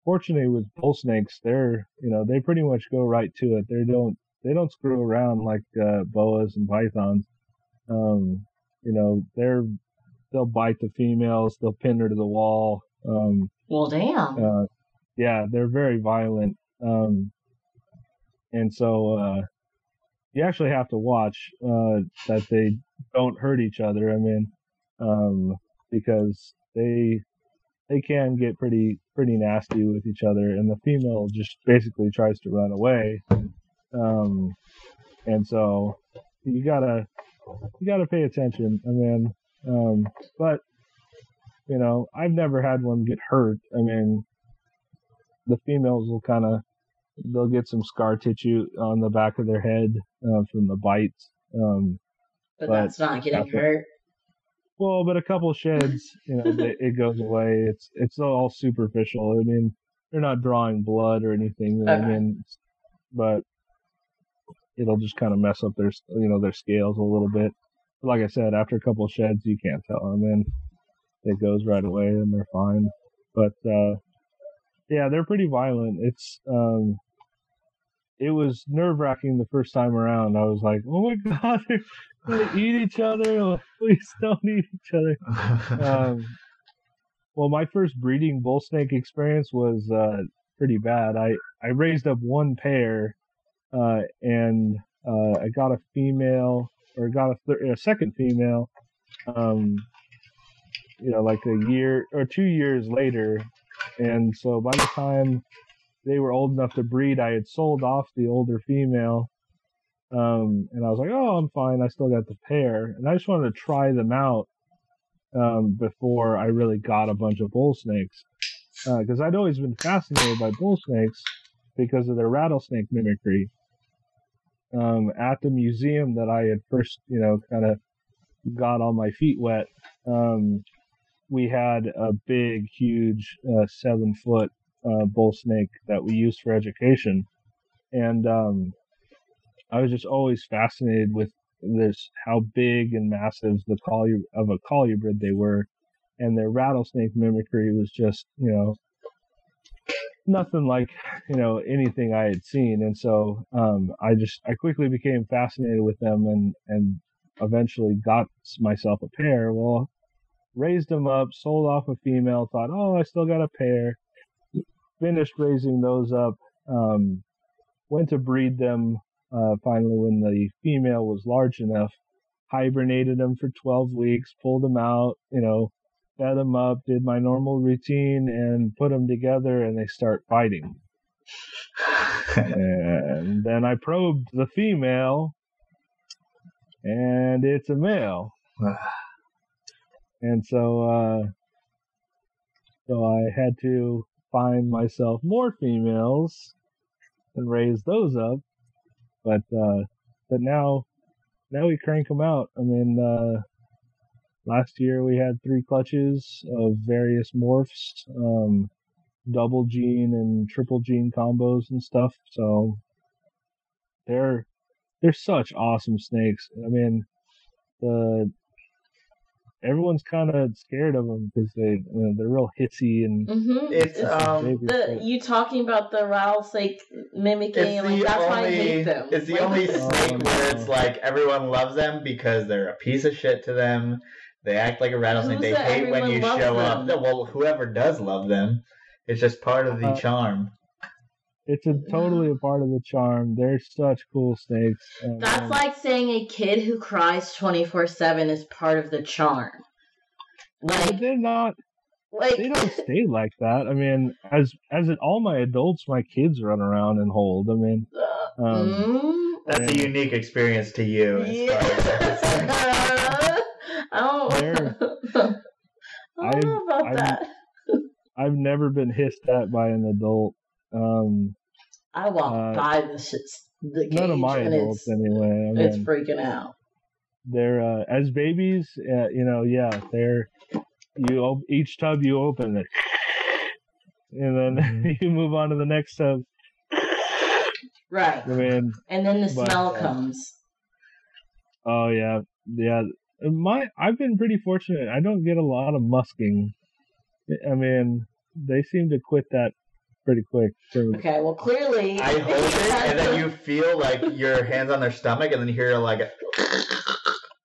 fortunately, with bull snakes, they're you know they pretty much go right to it. They don't they don't screw around like uh, boas and pythons. Um, you know they're they'll bite the females, they'll pin her to the wall. Um, Well, damn. uh, yeah, they're very violent. Um, and so, uh, you actually have to watch, uh, that they don't hurt each other. I mean, um, because they, they can get pretty, pretty nasty with each other and the female just basically tries to run away. Um, and so you gotta, you gotta pay attention. I mean, um, but you know, I've never had one get hurt. I mean, the females will kind of they'll get some scar tissue on the back of their head uh, from the bites. Um, But, but that's not getting that's hurt. Well, but a couple sheds, you know, they, it goes away. It's it's all superficial. I mean, they're not drawing blood or anything. I mean, but it'll just kind of mess up their you know their scales a little bit. But like I said, after a couple sheds, you can't tell. And then it goes right away, and they're fine. But uh, yeah, they're pretty violent. It's um, it was nerve wracking the first time around. I was like, oh my [laughs] god, gonna eat each other. Please don't eat each other. Um, well, my first breeding bull snake experience was uh, pretty bad. I I raised up one pair, uh, and uh, I got a female or got a, thir- a second female. Um, you know, like a year or two years later, and so by the time they were old enough to breed, I had sold off the older female. Um, and I was like, oh, I'm fine. I still got the pair. And I just wanted to try them out, um, before I really got a bunch of bull snakes. Uh, cause I'd always been fascinated by bull snakes because of their rattlesnake mimicry. Um, at the museum that I had first, you know, kind of got all my feet wet, um, we had a big, huge, uh, seven foot, uh, bull snake that we used for education. And, um, I was just always fascinated with this, how big and massive the collier of a colubrid they were. And their rattlesnake mimicry was just, you know, nothing like, you know, anything I had seen. And so, um, I just, I quickly became fascinated with them and, and eventually got myself a pair. Well, raised them up, sold off a female, thought, oh, I still got a pair. Finished raising those up, um, went to breed them uh, finally when the female was large enough. Hibernated them for 12 weeks, pulled them out, you know, fed them up, did my normal routine, and put them together, and they start fighting. And then I probed the female, and it's a male. [sighs] And so, uh, so I had to find myself more females and raise those up. But, uh, but now, now we crank them out. I mean, uh, last year we had three clutches of various morphs, um, double gene and triple gene combos and stuff. So they're, they're such awesome snakes. I mean, the, everyone's kind of scared of them because they you know, they're real hissy and hmm It's um. the you talking about the rattlesnake mimicking, It's like the that's why I only. hate them. It's the Like, only [laughs] Oh, snake where it's like everyone loves them because they're a piece of shit to them. They act like a rattlesnake. They hate when you loves show up. them? Well, whoever does love them, it's just part of the Uh, charm. It's a totally a part of the charm. They're such cool snakes. and, That's um, like saying a kid who cries twenty four seven is part of the charm. but Like, they're not. like They don't stay like that. I mean, as as in all my adults, my kids run around and hold. I mean, um, mm, That's a unique experience to you. yeah. far [laughs] I don't. [laughs] I don't know about I'm- that. I've never been hissed at by an adult. Um, I walk uh, by the shit, the cage none of my and adults, it's anyway. I it's freaking out. they're uh, as babies. Uh, you know, yeah, they're you op- each tub you open it, and then Mhm. [laughs] you move on to the next tub. Right, I mean, and then the but, smell uh, comes. oh yeah, yeah. My I've been pretty fortunate. I don't get a lot of musking. I mean, they seem to quit that pretty quick. So, Okay, well clearly I [laughs] hold it, and then you feel like your hands on their stomach, and then you hear like, a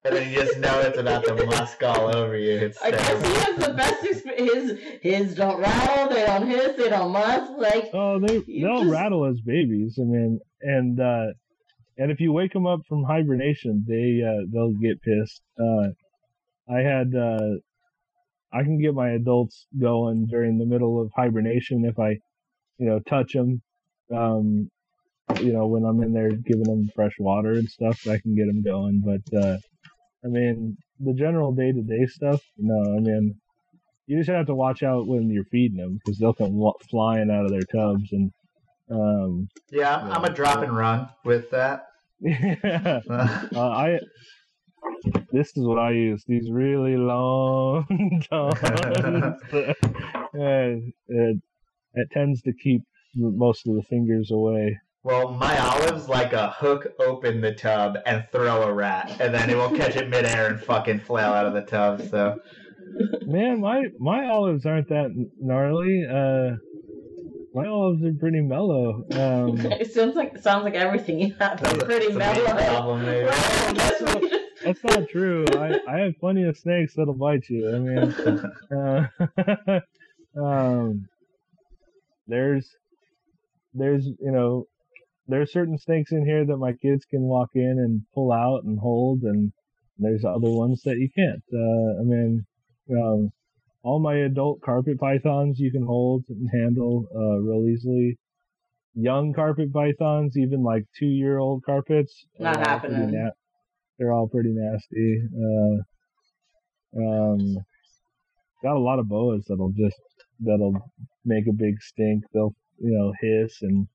and then you just know it's about to musk all over you. It's I guess he has the best experience. His his don't rattle, they don't hiss, they don't must. Like Oh, they You they'll just- rattle as babies. I mean, and uh, and if you wake them up from hibernation, they uh, they'll get pissed. Uh, I had uh, I can get my adults going during the middle of hibernation if I, you know, touch them. Um, you know, when I'm in there giving them fresh water and stuff, I can get them going. But uh, I mean, the general day to day stuff, no. I mean, you just have to watch out when you're feeding them because they'll come flying out of their tubs and um Yeah, I'm a drop and run with that. [laughs] yeah uh, i this is what i use these really long [laughs] [laughs] tongues and it, it tends to keep most of the fingers away well, my olives like a hook open the tub and throw a rat, and then it will catch it midair and fucking flail out of the tub. So man my my olives aren't that gnarly uh my olives are pretty mellow um [laughs] it sounds like sounds like everything you have is pretty it's a main mellow. problem, maybe. [laughs] Right, I guess we just- [laughs] That's not true. I, I have plenty of snakes that'll bite you. I mean, uh, um, there's, there's, you know, there are certain snakes in here that my kids can walk in and pull out and hold, and there's other ones that you can't. Uh, I mean, um, all my adult carpet pythons you can hold and handle uh, real easily. Young carpet pythons, even like two year old carpets, Not happening. na- they're all pretty nasty. Uh, um, got a lot of boas that'll just that'll make a big stink. They'll you know hiss and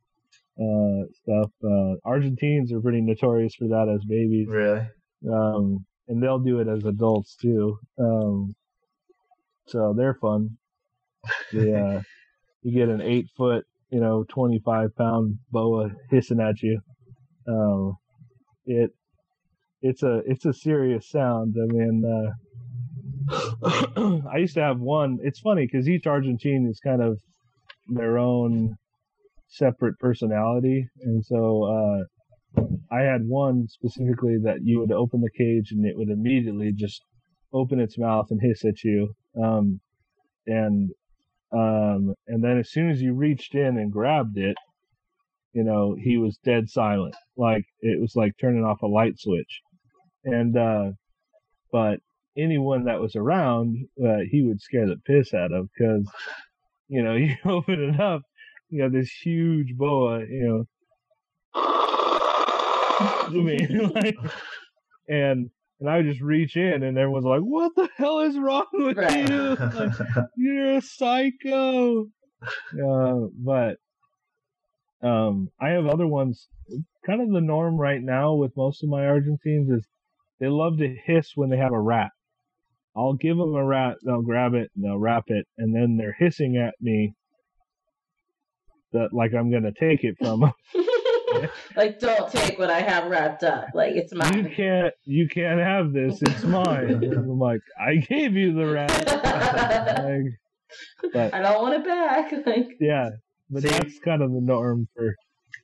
uh, stuff. Uh, Argentines are pretty notorious for that as babies really? um, and they'll do it as adults too. Um, so they're fun. Yeah, [laughs] you get an eight foot, you know, twenty five pound boa hissing at you. Um, it it's a it's a serious sound. I mean, uh, I used to have one. It's funny because each Argentine is kind of their own separate personality, and so. Uh, I had one specifically that you would open the cage and it would immediately just open its mouth and hiss at you. Um, and um, and then as soon as you reached in and grabbed it, you know, he was dead silent. Like it was like turning off a light switch. And uh, but anyone that was around, uh, he would scare the piss out of because you know [laughs] you open it up, you got this huge boa, you know. I mean, [laughs] like, and and I would just reach in, and everyone's like, "What the hell is wrong with Right. you? [laughs] Like, You're a psycho." Uh, but um, I have other ones. Kind of the norm right now with most of my Argentines is they love to hiss when they have a rat. I'll give them a rat, they'll grab it, and they'll wrap it, and then they're hissing at me that like I'm gonna take it from them. [laughs] like, don't take what I have wrapped up. Like, it's mine. you can't you can't have this. It's [laughs] mine. And I'm like, I gave you the rat. [laughs] like, but I don't want it back. Like, yeah, but See- that's kind of the norm for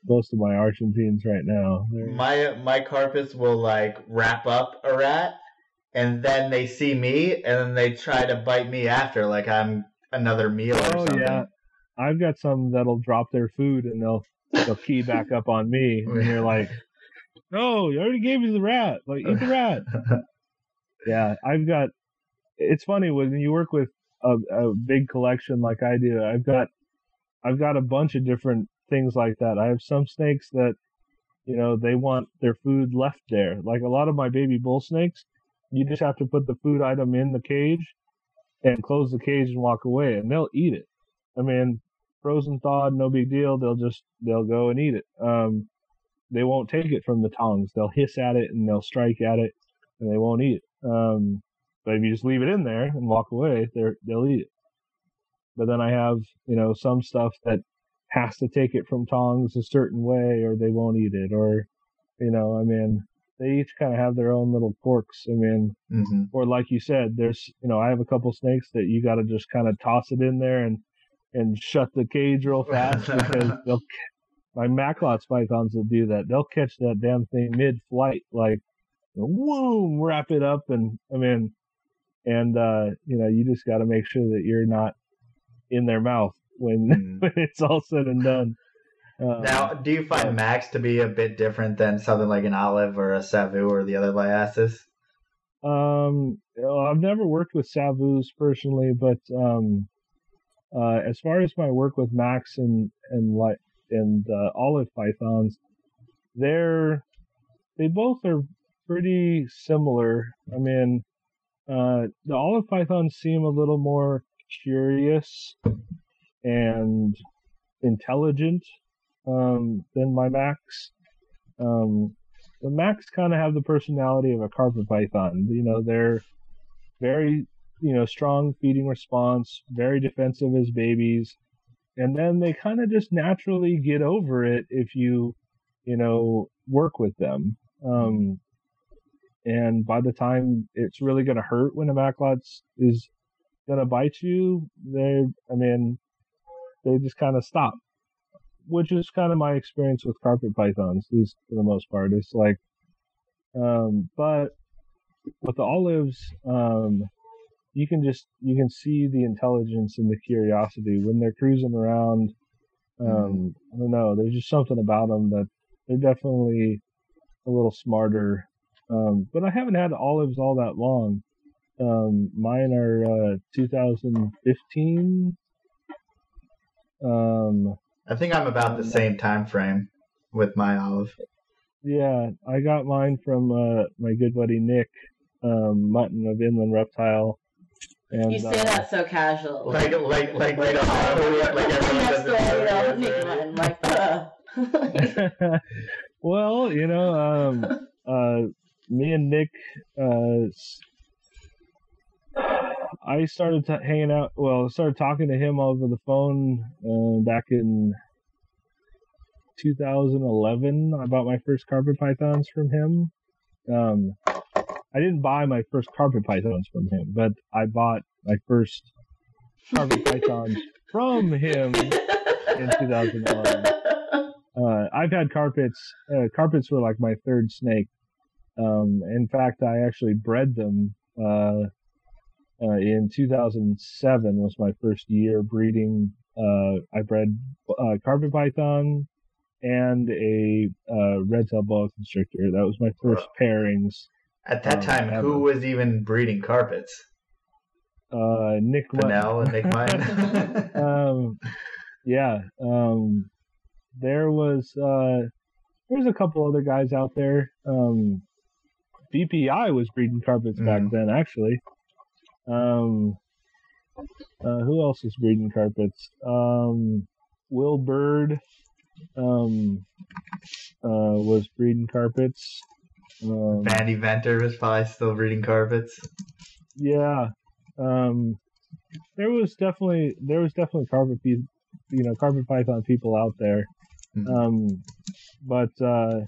most of my Argentines right now. They're- My my carpets will like wrap up a rat, and then they see me, and then they try to bite me after, like I'm another meal or Oh something. yeah, I've got some that'll drop their food and they'll they'll key back up on me, and you're like, "No, I already gave you the rat. Like, eat the rat." [laughs] yeah, I've got. It's funny when you work with a, a big collection like I do. I've got, I've got a bunch of different things like that. I have some snakes that, you know, they want their food left there. Like a lot of my baby bull snakes, you just have to put the food item in the cage, and close the cage and walk away, and they'll eat it. I mean, frozen thawed, no big deal. They'll just they'll go and eat it. Um, they won't take it from the tongs. They'll hiss at it and they'll strike at it, and they won't eat it. Um, but if you just leave it in there and walk away, they're they'll eat it. But then I have you know some stuff that has to take it from tongs a certain way, or they won't eat it, or you know, I mean, they each kind of have their own little quirks. I mean, hmm or like you said, there's you know I have a couple snakes that you got to just kind of toss it in there and and shut the cage real fast because [laughs] they'll my Macklot's pythons will do that. They'll catch that damn thing mid-flight, like whoom, wrap it up, and I mean, and uh, you know you just got to make sure that you're not in their mouth when [laughs] Mm. when it's all said and done. Uh, Now, do you find yeah. Max to be a bit different than something like an Olive or a Savu or the other Liasis? Um, I've never worked with Savus personally, but um, uh, as far as my work with Max and and like and uh, olive pythons, they're they both are pretty similar. I mean, uh, the olive pythons seem a little more curious and intelligent um, than my Max. Um, the Max kind of have the personality of a carpet python. You know, they're very, you know, strong feeding response, very defensive as babies, and then they kind of just naturally get over it if you, you know, work with them. Um, and by the time it's really going to hurt when a Macklot is going to bite you, they, I mean, they just kind of stop which is kind of my experience with carpet pythons, at least for the most part. It's like, um, but with the olives, um, you can just you can see the intelligence and the curiosity when they're cruising around. Um, I don't know. There's just something about them that they're definitely a little smarter. Um, but I haven't had olives all that long. Um, mine are uh, 2015. Um, I think I'm about the same time frame with my Olive. Yeah, I got mine from uh, my good buddy Nick um, Mutton of Inland Reptile. And You say uh, that so casual. Like, like, like we Like, don't know. Like everyone next doesn't door, you know, know. Nick Mutton, like, uh. [laughs] [laughs] well, you know, um, [laughs] uh, me and Nick, uh, s- I started t- hanging out. Well, started talking to him over the phone uh, back in 2011. I bought my first carpet pythons from him. Um, I didn't buy my first carpet pythons from him, but I bought my first carpet pythons from him in 2011. Uh, I've had carpets. Uh, carpets were like my third snake. Um, in fact, I actually bred them uh, uh, in 2007. Was my first year breeding. Uh, I bred uh, carpet python and a uh, red-tailed boa constrictor. That was my first pairings. At that Um, time, ever. who was even breeding carpets? Uh, Nick. Fennell and Nick Mine. [laughs] [laughs] um, yeah. Um, there was uh, there was a couple other guys out there. Um, BPI was breeding carpets back Mhm. then, actually. Um, uh, who else is breeding carpets? Um, Will Bird um, uh, was breeding carpets. Um, Vandy Venter was probably still breeding carpets. yeah. Um, there was definitely there was definitely carpet you know carpet python people out there. Mhm. Um, but uh,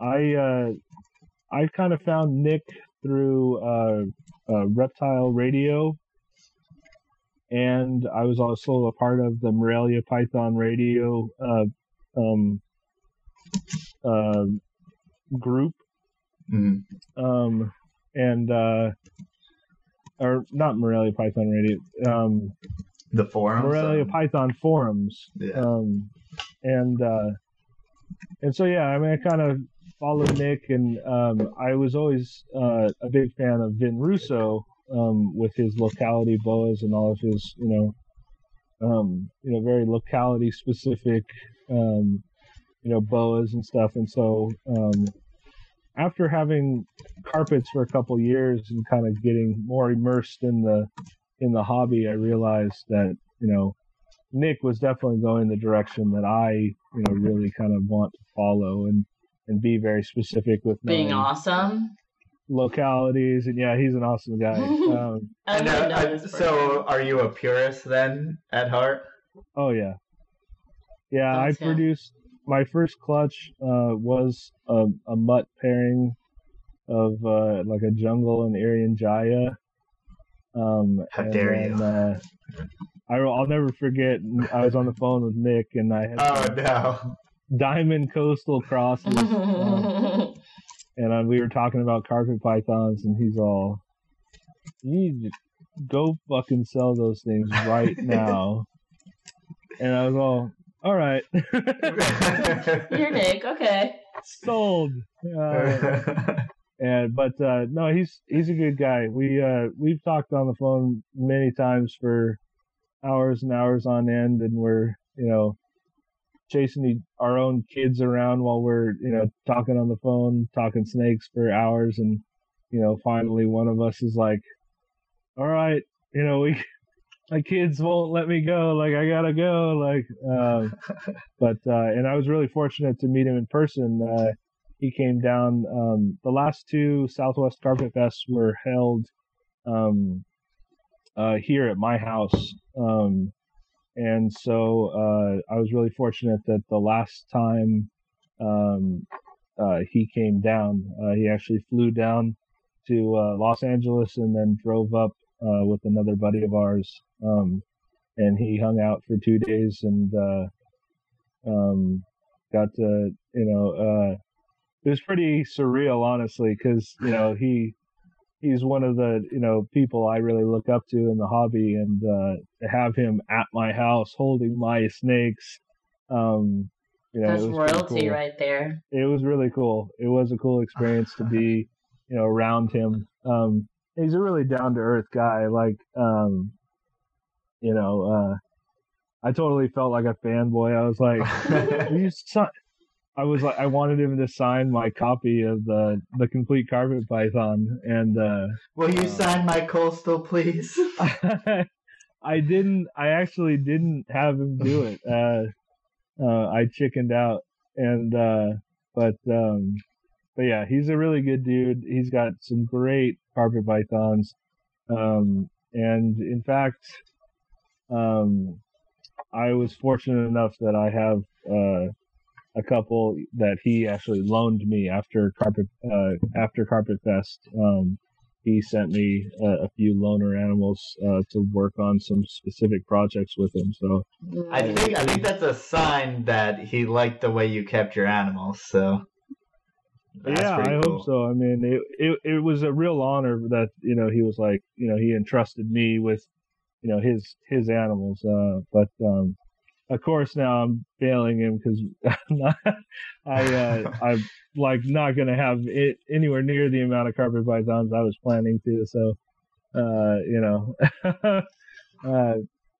I uh, I kind of found Nick through uh, Reptile Radio, and I was also a part of the Morelia Python Radio uh, um, uh, group, Mhm. um, and uh, or not Morelia Python Radio, um, The forums. Morelia um, Python forums, Yeah. um, and uh, and so yeah, I mean, I kind of followed Nick, and um, I was always uh, a big fan of Vin Russo um, with his locality boas and all of his, you know, um, you know, very locality specific, um, you know, boas and stuff, and so. Um, after having carpets for a couple years and kind of getting more immersed in the in the hobby, I realized that you know Nick was definitely going the direction that I you know really kind of want to follow and and be very specific with Being awesome. localities and yeah, he's an awesome guy. [laughs] um, I And, uh, know uh, so, are you a purist then at heart? oh yeah, yeah. I him. produced my first clutch uh, was a, a mutt pairing of uh, like a jungle and Irian Jaya. Um, How and dare then, you. Uh, I, I'll never forget. I was on the phone with Nick, and I had Oh some no. Diamond coastal crosses, [laughs] um, and uh, we were talking about carpet pythons, and he's all, "You need to go fucking sell those things right [laughs] now." and I was all, "All right, [laughs] You're Nick, okay. sold." Uh, and but uh, no, he's he's a good guy. We uh, we've talked on the phone many times for hours and hours on end, and we're you know chasing e- our own kids around while we're you know talking on the phone, talking snakes for hours, and you know finally one of us is like, "All right, you know we." [laughs] My kids won't let me go. Like I gotta go. Like, um, [laughs] but uh, and I was really fortunate to meet him in person. Uh, he came down. Um, the last two Southwest Carpet Fests were held um, uh, here at my house, um, and so uh, I was really fortunate that the last time um, uh, he came down, uh, he actually flew down to uh, Los Angeles and then drove up uh, with another buddy of ours, um, and he hung out for two days and um, got to you know. It was pretty surreal, honestly, because you know he he's one of the you know people I really look up to in the hobby, and uh, to have him at my house holding my snakes, um, you know, That's royalty cool. right there. It was really cool. It was a cool experience to be [laughs] you know around him. Um, he's a really down to earth guy. Like um, you know, uh, I totally felt like a fanboy. I was like, [laughs] you si- I was like, I wanted him to sign my copy of the the complete carpet python, and uh, Will you sign my coastal, please? [laughs] [laughs] I didn't. I actually didn't have him do it. Uh, uh, I chickened out, and uh, but um, but yeah, he's a really good dude. He's got some great carpet pythons, um, and in fact, um, I was fortunate enough that I have uh, a couple that he actually loaned me after carpet uh, after Carpet Fest. Um, he sent me a, a few loaner animals uh, to work on some specific projects with him. So I think I think that's a sign that he liked the way you kept your animals. So yeah, I cool. hope so. I mean, it, it it was a real honor that you know he was like you know he entrusted me with you know his his animals. Uh, but um, of course now I'm failing him because [laughs] I uh, I'm like not gonna have it anywhere near the amount of carpet pythons I was planning to. So uh, you know. [laughs] uh,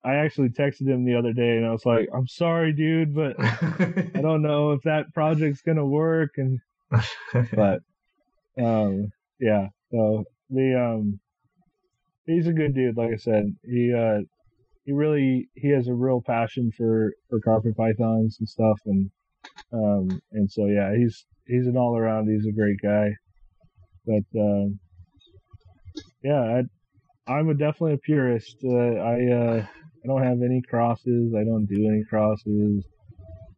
I actually texted him the other day and I was like, I'm sorry, dude, but I don't know if that project's gonna work and but um yeah so the um he's a good dude like i said he uh he really he has a real passion for for carpet pythons and stuff. And um and so yeah he's he's an all around he's a great guy. But um yeah I, i'm a definitely a purist. Uh, i uh i don't have any crosses. I don't do any crosses.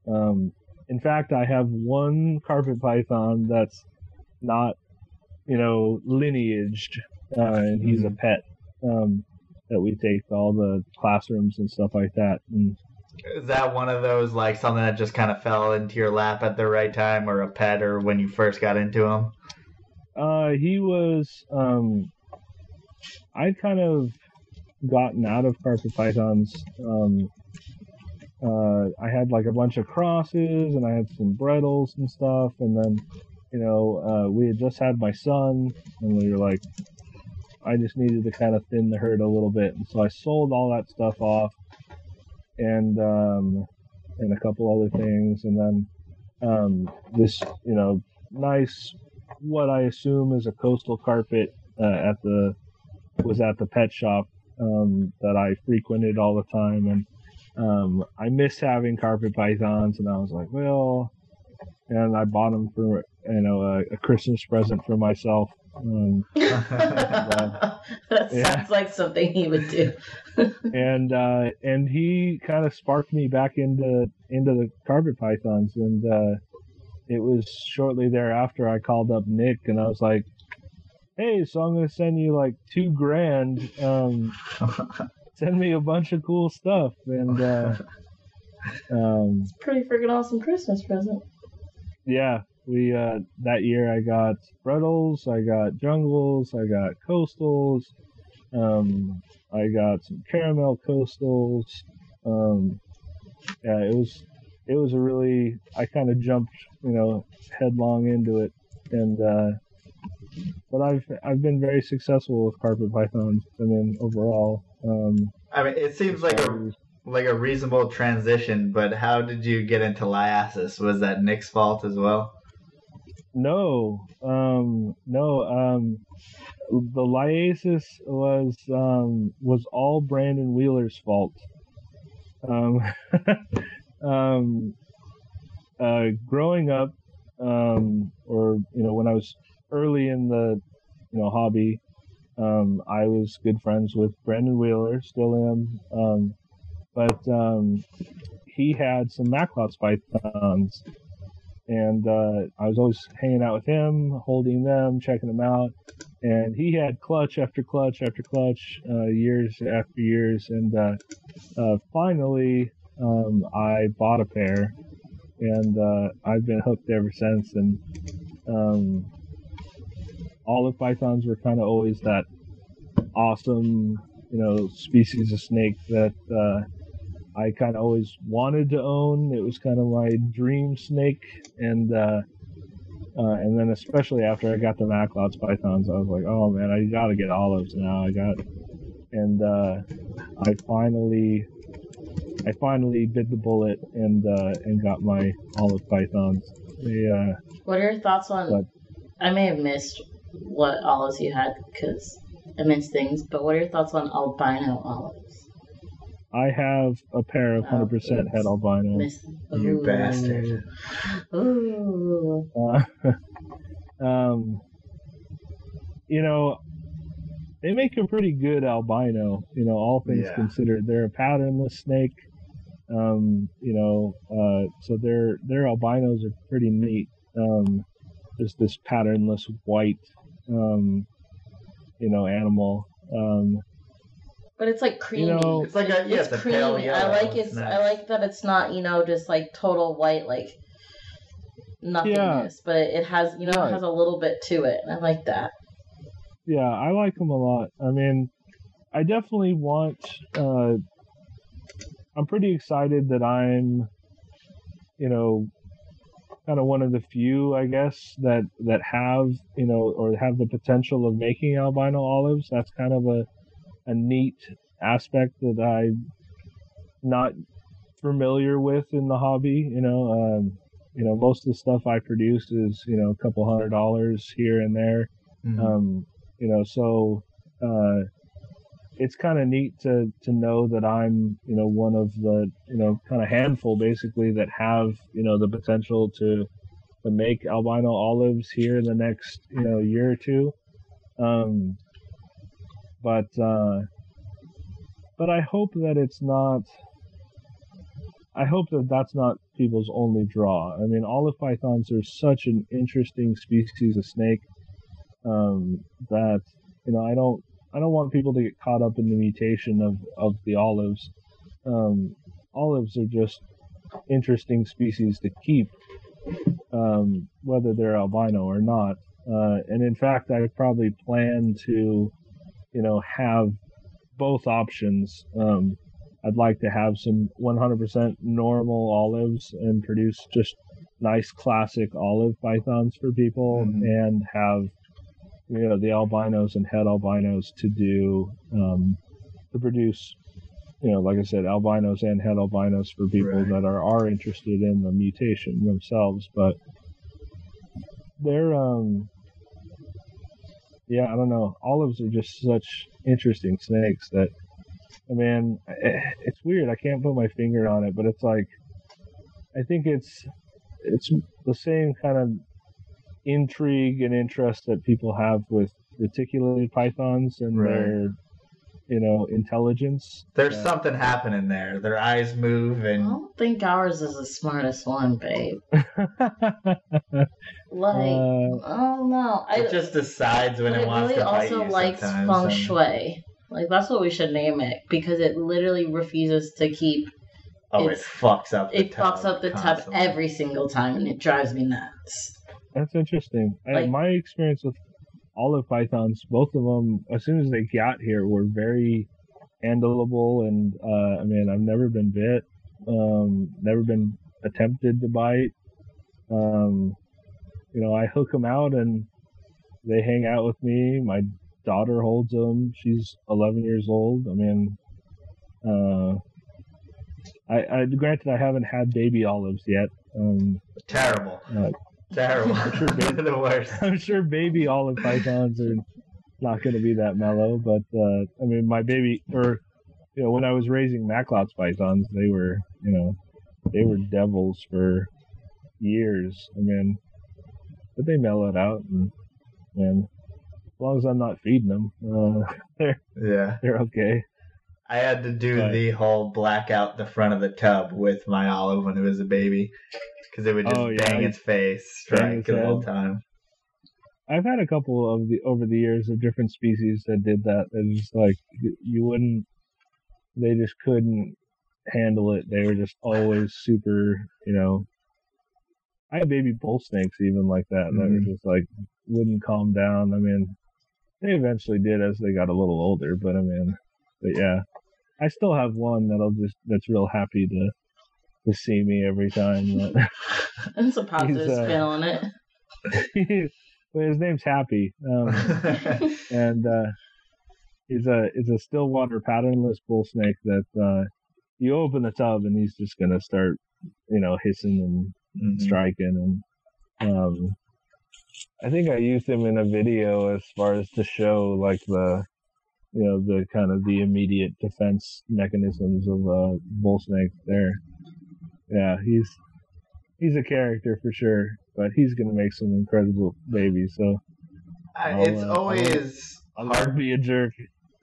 Um in fact, I have one carpet python that's not, you know, lineaged, uh, and he's a pet. Um, that we take to all the classrooms and stuff like that. And Is that one of those like something that just kind of fell into your lap at the right time, or a pet, or when you first got into him? Uh, he was. Um, I'd kind of gotten out of carpet pythons. Um, uh, I had like a bunch of crosses, and I had some bredls and stuff, and then, you know, uh, we had just had my son, and we were like, I just needed to kind of thin the herd a little bit, and so I sold all that stuff off, and um, and a couple other things, and then um, this, you know, nice what I assume is a coastal carpet uh, at the was at the pet shop um, that I frequented all the time, and um, I missed having carpet pythons, and I was like, well, and I bought them for you know a, a Christmas present for myself. [laughs] [laughs] Um, that Yeah. sounds like something he would do. [laughs] and uh, and he kind of sparked me back into into the carpet pythons, and uh, it was shortly thereafter I called up Nick, and I was like, "Hey, so I'm gonna send you like two grand. Um, send me a bunch of cool stuff." And uh, um, it's Pretty freaking awesome Christmas present. yeah, we uh, that year I got Bredls, I got Jungles, I got Coastals, um, I got some Caramel Coastals. Um, yeah, it was it was a really I kind of jumped you know headlong into it, and uh, but I've I've been very successful with carpet pythons. I mean overall. Um, I mean, it seems like a like a reasonable transition, but how did you get into Liasis? Was that Nick's fault as well? No, um, no. Um, the Liasis was um, was all Brandon Wheeler's fault. Um, [laughs] um, uh, growing up, um, or you know, when I was early in the you know hobby, um, I was good friends with Brandon Wheeler, still am. Um, but um, he had some Macklot's pythons and uh, I was always hanging out with him, holding them, checking them out. And he had clutch after clutch after clutch, uh, years after years, and uh, uh, finally um, I bought a pair, and uh, I've been hooked ever since. And um, the pythons were kind of always that awesome, you know, species of snake that uh, I kind of always wanted to own. It was kind of my dream snake, and uh, uh, and then especially after I got the Macklot's pythons, I was like, oh man, I gotta get olives now. I got, and uh, I finally, I finally bit the bullet and uh, and got my olive pythons. They, uh, What are your thoughts on? What? I may have missed what olives you had because I missed things. But what are your thoughts on albino olives? I have a pair of Oh, hundred percent head albino. Missed. You Ooh. bastard. Ooh. Uh, [laughs] um, you know, they make a pretty good albino. You know, all things Yeah. considered, they're a patternless snake. Um, you know, uh, so their their albinos are pretty neat. Um, there's this patternless white, um, you know, animal. Um, But it's like creamy. know- It's like a yeah, it's, a creamy. pale yellow. I like it's. nice. I like that it's not you know just like total white like nothingness, but it, it has you know Right. it has a little bit to it, and I like that. yeah, I like them a lot. I mean, I definitely want. Uh, I'm pretty excited that I'm, you know, kind of one of the few, I guess, that that have you know or have the potential of making albino olives. That's kind of a a neat aspect that I'm not familiar with in the hobby. You know, um, you know, most of the stuff I produce is you know a couple hundred dollars here and there. Mhm. Um, you know, so uh, it's kind of neat to to know that I'm, you know, one of the, you know, kind of handful basically that have, you know, the potential to to make albino olives here in the next, you know, year or two. Um, but uh, but I hope that it's not. I hope that that's not people's only draw. I mean, olive pythons are such an interesting species of snake um, that you know I don't I don't want people to get caught up in the mutation of of the olives. Um, olives are just interesting species to keep, um, whether they're albino or not. Uh, and in fact, I probably plan to, you know, have both options. Um, I'd like to have some 100% normal olives and produce just nice classic olive pythons for people Mhm. and have you know the albinos and head albinos to do um, to produce you know like I said albinos and head albinos for people Right. that are are interested in the mutation themselves but they're um yeah I don't know olives are just such interesting snakes that I mean eh, it's weird I can't put my finger on it but it's like I think it's it's the same kind of intrigue and interest that people have with reticulated pythons and Right. their you know intelligence There's Yeah. something happening there. Their eyes move, and I don't think ours is the smartest one, babe. [laughs] Like, Uh, oh no, I it just decides when it, it wants really to bite also you likes sometimes, feng and- shui. Like that's what we should name it because it literally refuses to keep. Oh, it fucks up. The It fucks tub up the tub every single time, and it drives me nuts. That's interesting. I, Like- my experience with olive pythons, both of them, as soon as they got here, were very handleable, and uh, I mean, I've never been bit, um, never been attempted to bite. Um, you know, I hook them out, and they hang out with me. My daughter holds them. She's 11 years old. I mean, uh, I, I granted I haven't had baby olives yet. Um, Terrible. Uh, Terrible. sure [laughs] They're did. the worst. I'm sure baby olive pythons are not going to be that mellow, but uh, I mean, my baby, or you know, when I was raising Macklot's pythons, they were, you know, they were devils for years. I mean, but they mellowed out, and and as long as I'm not feeding them, uh, [laughs] they're Yeah. they're okay. I had to do Right. the whole black out the front of the tub with my olive when it was a baby because it would just Oh, yeah. bang its face, strike the whole time. I've had a couple of the over the years of different species that did that. Just like you wouldn't, they just couldn't handle it. They were just always super, you know. I had baby bull snakes even like that. That were mm-hmm. just like wouldn't calm down. I mean, they eventually did as they got a little older, but I mean, but yeah, I still have one that'll just that's real happy to to see me every time. [laughs] That, It's a positive He's, uh, spin on it. [laughs] well, his name's Happy. Um, [laughs] and uh, he's a it's a stillwater patternless bull snake that uh, you open the tub and he's just gonna start you know hissing and Mhm. striking and um, I think I used him in a video as far as to show like the you know the kind of the immediate defense mechanisms of a bull snake there. Yeah, he's he's a character for sure, but he's gonna make some incredible babies. So I- I'll, it's uh, I'll- always I'll hard. be a jerk.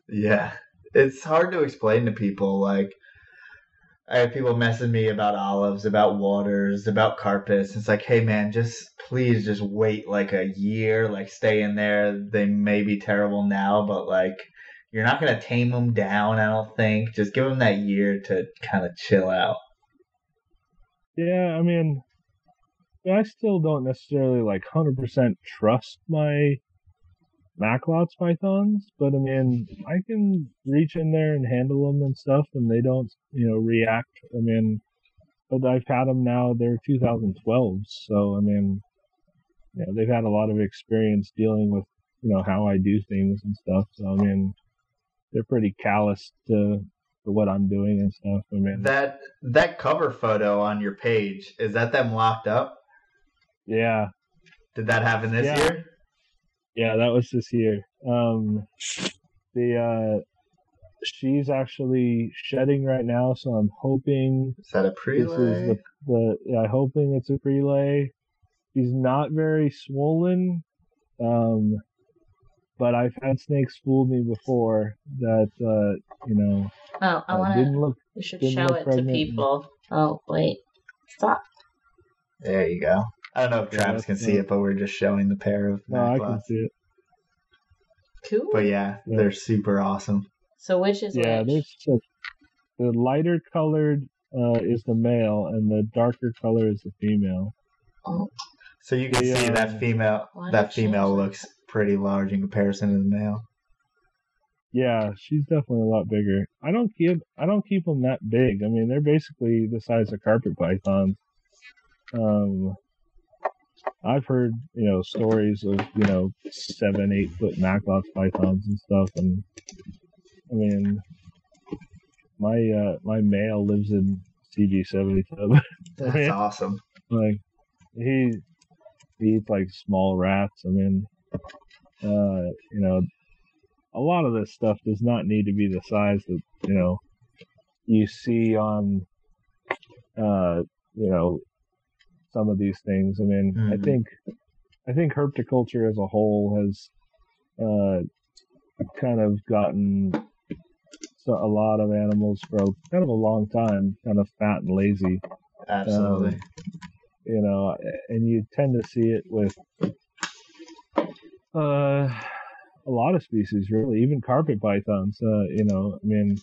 Yeah, it's hard to explain to people. Like, I have people messing me about olives, about waters, about carpets. It's like, hey man, just please just wait like a year. Like, stay in there. They may be terrible now, but like, you're not gonna tame them down. I don't think. Just give them that year to kind of chill out. Yeah, I mean, I still don't necessarily like hundred percent trust my Macklot's pythons, but I mean, I can reach in there and handle them and stuff, and they don't, you know, react. I mean, but I've had them now; they're 2012, so I mean, you know, they've had a lot of experience dealing with, you know, how I do things and stuff. So I mean, they're pretty callous to, to what I'm doing and stuff. I mean, That that cover photo on your page is that them locked up? yeah, Did that happen this Yeah. year? Yeah, that was this year. Um, the uh, she's actually shedding right now, so I'm hoping Is that a prelay? this is the the. Yeah, I'm hoping it's a prelay. She's not very swollen, um, but I've had snakes fool me before that uh, you know Oh, I uh, want didn't to. look. We should didn't show look it to pregnant. people. Oh wait, Stop. There you go. I don't know if Yeah, Travis can see nice. it, but we're just showing the pair of No, I can see it. Cool. But yeah, Yeah. they're super awesome. So which is Yeah, which? there's so the lighter colored uh, is the male, and the darker color is the female. So you can The, see um, that female that female change that? looks pretty large in comparison to the male. Yeah, she's definitely a lot bigger. I don't keep I don't keep them that big. I mean, they're basically the size of carpet pythons. Um, I've heard you know stories of you know seven, eight foot Macklot's pythons and stuff, and I mean, my uh my male lives in CG seventy tub. [laughs] That's awesome. like he he eats like small rats. I mean, uh, you know, a lot of this stuff does not need to be the size that you know you see on, uh, you know, some of these things. I mean, I Mhm. think I think herpetoculture as a whole has uh, kind of gotten so a lot of animals for a, kind of a long time, kind of fat and lazy Absolutely. you know, and you tend to see it with uh, a lot of species, really, even carpet pythons. Uh, you know, I mean,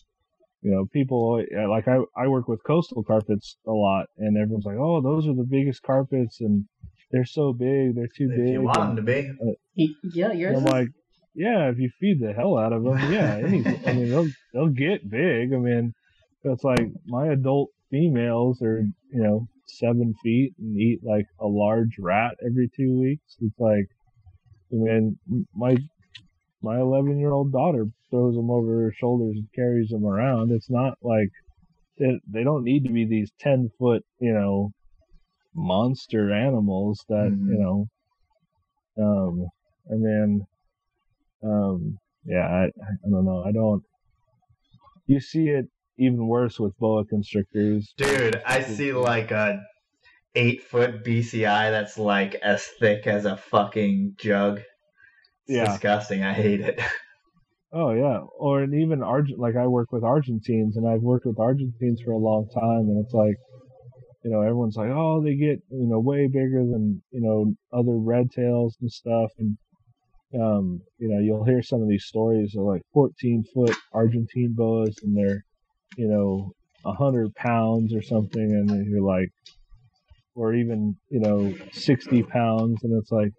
you know, people uh, like I I work with coastal carpets a lot, and everyone's like, oh, those are the biggest carpets, and they're so big, they're too if big. you want and- them to be. Y- yeah, and yours. I'm is- like, yeah, if you feed the hell out of them, [laughs] yeah, any, I mean, they'll they'll get big. I mean, it's like my adult females are, you know, seven feet and eat like a large rat every two weeks. It's like, Mean, my my 11 year old daughter throws them over her shoulders and carries them around. It's not like they, they don't need to be these 10 foot, you know, monster animals that, Mhm. you know, um, and then, um, yeah, I, I don't know. I don't, you see it even worse with boa constrictors. Dude, I see like a eight foot BCI that's like as thick as a fucking jug. It's Yeah. disgusting. I hate it. [laughs] Oh yeah, or even Argent. Like I work with Argentines, and I've worked with Argentines for a long time, and it's like, you know, everyone's like, oh, they get you know way bigger than you know other red tails and stuff, and um, you know, you'll hear some of these stories of like 14 foot Argentine boas, and they're, you know, a hundred pounds or something, and then you're like, or even you know 60 pounds, and it's like,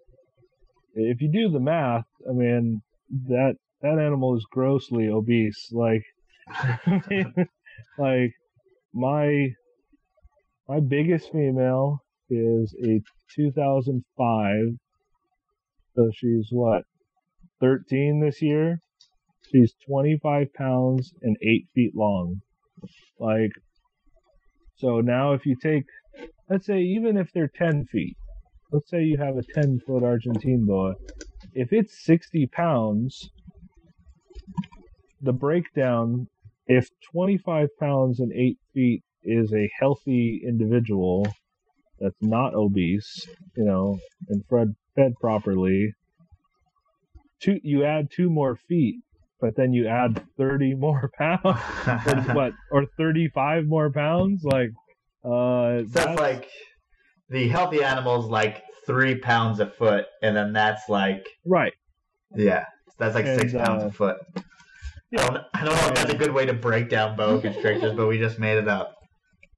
if you do the math, I mean that that animal is grossly obese. Like, [laughs] like my my biggest female is a 2005. So she's what 13 this year. She's 25 pounds and eight feet long. Like, so now if you take, let's say even if they're 10 feet, let's say you have a 10 foot Argentine boa. If it's 60 pounds, the breakdown if 25 pounds and 8 feet is a healthy individual that's not obese you know and fed fed properly two you add two more feet but then you add 30 [laughs] more pounds or what or 35 more pounds like uh So that's like the healthy animals like three pounds a foot, and then that's like right yeah, that's like six pounds uh, a foot. I don't, I don't know if that's a good way to break down boa constrictors, but we just made it up.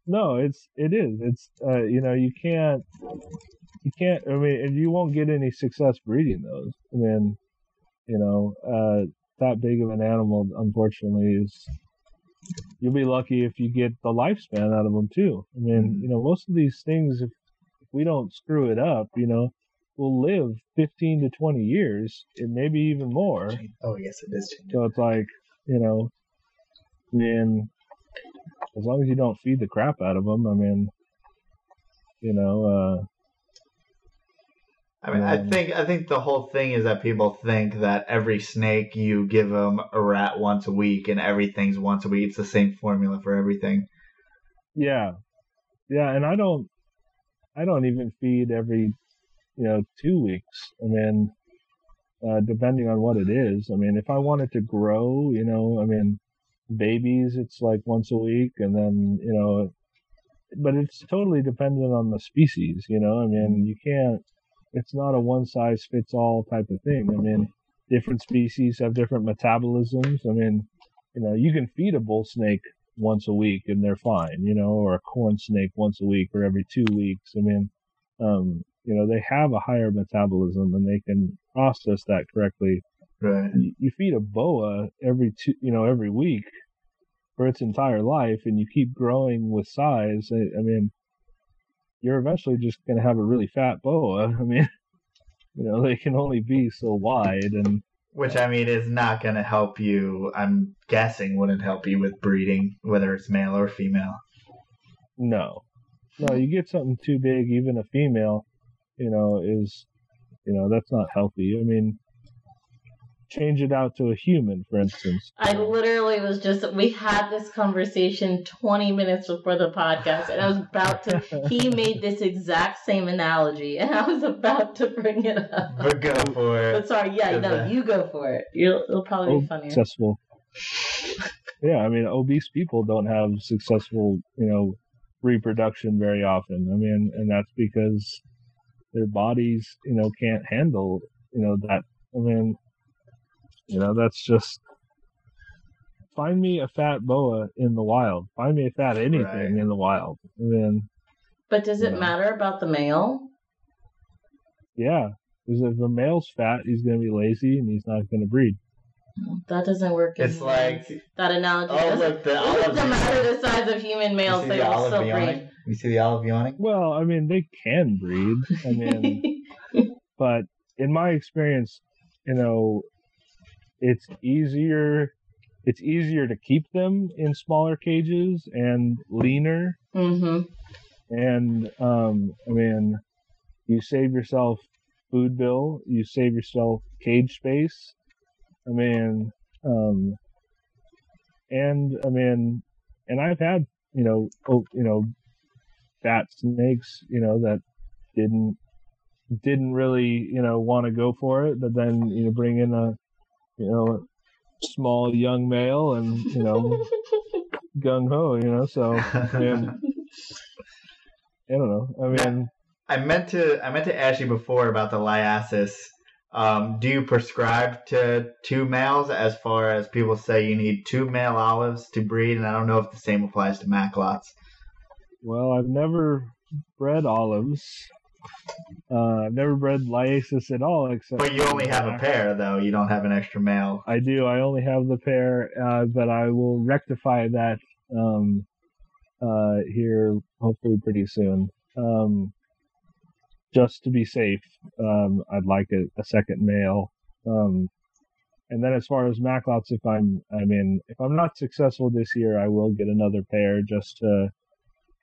No, it's it is. It's uh, you know you can't you can't. I mean, and you won't get any success breeding those. I mean, you know, uh, that big of an animal, unfortunately, is you'll be lucky if you get the lifespan out of them too. I mean, Mhm. you know, most of these things, if, if we don't screw it up, you know, will live 15 to 20 years, and maybe even more. Oh yes, it is. So it's like, you know, I mean, as long as you don't feed the crap out of them, I mean, you know, uh, I mean, I Um, think I think the whole thing is that people think that every snake you give them a rat once a week, and everything's once a week. It's the same formula for everything. yeah, yeah, and I don't, I don't even feed every, you know, two weeks. I mean, uh, depending on what it is. I mean, if I want it to grow, you know, I mean, babies, it's like once a week, and then you know, but it's totally dependent on the species. You know, I mean, you can't. It's not a one size fits all type of thing. I mean, different species have different metabolisms. I mean, you know, you can feed a bull snake once a week and they're fine, you know, or a corn snake once a week or every two weeks. I mean, um, you know, they have a higher metabolism and they can process that correctly. Right. You, you feed a boa every two, you know, every week for its entire life and you keep growing with size. I, I mean, you're eventually just going to have a really fat boa. [laughs] I mean, you know, they can only be so wide and Which I mean is not going to help you. I'm guessing wouldn't help you with breeding, whether it's male or female. No, no, you get something too big, even a female, you know, is, you know, that's not healthy. I mean, change it out to a human, for instance. I literally was just we had this conversation 20 minutes before the podcast and I was about to he [laughs] made this exact same analogy and I was about to bring it up. But go for it. But sorry, yeah, Cause, no, you go for it. You'll, it'll probably be funnier. Successful. yeah, I mean, obese people don't have successful, you know, reproduction very often. I mean, and that's because their bodies, you know, can't handle, you know, that. I mean, you know, that's just. Find me a fat boa in the wild. Find me a fat anything Right. in the wild. I mean, But does it Yeah. matter about the male? yeah, because if the male's fat, he's going to be lazy and he's not going to breed. That doesn't work. in It's like humans. that analogy. oh doesn't, look the it olive. doesn't matter the size of human males; they the will still yawning? You see the olive yawning? Well, I mean, they can breed. I mean, [laughs] but in my experience, you know, it's easier. It's easier to keep them in smaller cages and leaner. mm-hmm. And um, I mean, you save yourself food bill. You save yourself cage space. I mean, um, and I mean, and I've had you know, oh, you know, fat snakes, you know, that didn't didn't really you know want to go for it, but then you know bring in a you know small young male and you know [laughs] gung ho, you know. So I mean, [laughs] I don't know. I mean, I meant to I meant to ask you before about the liasis. Um, do you prescribe to two males as far as people say you need two male olives to breed? And I don't know if the same applies to Macklot's. well, I've never bred olives. Uh, I've never bred liasis at all, except. But you only have a pair, though. You don't have an extra male. I do. I only have the pair, uh, but I will rectify that um, uh, here hopefully pretty soon. Um, just to be safe, um, I'd like a, a second male. Um, and then as far as Macklot's, if I'm, I mean, if I'm not successful this year, I will get another pair just to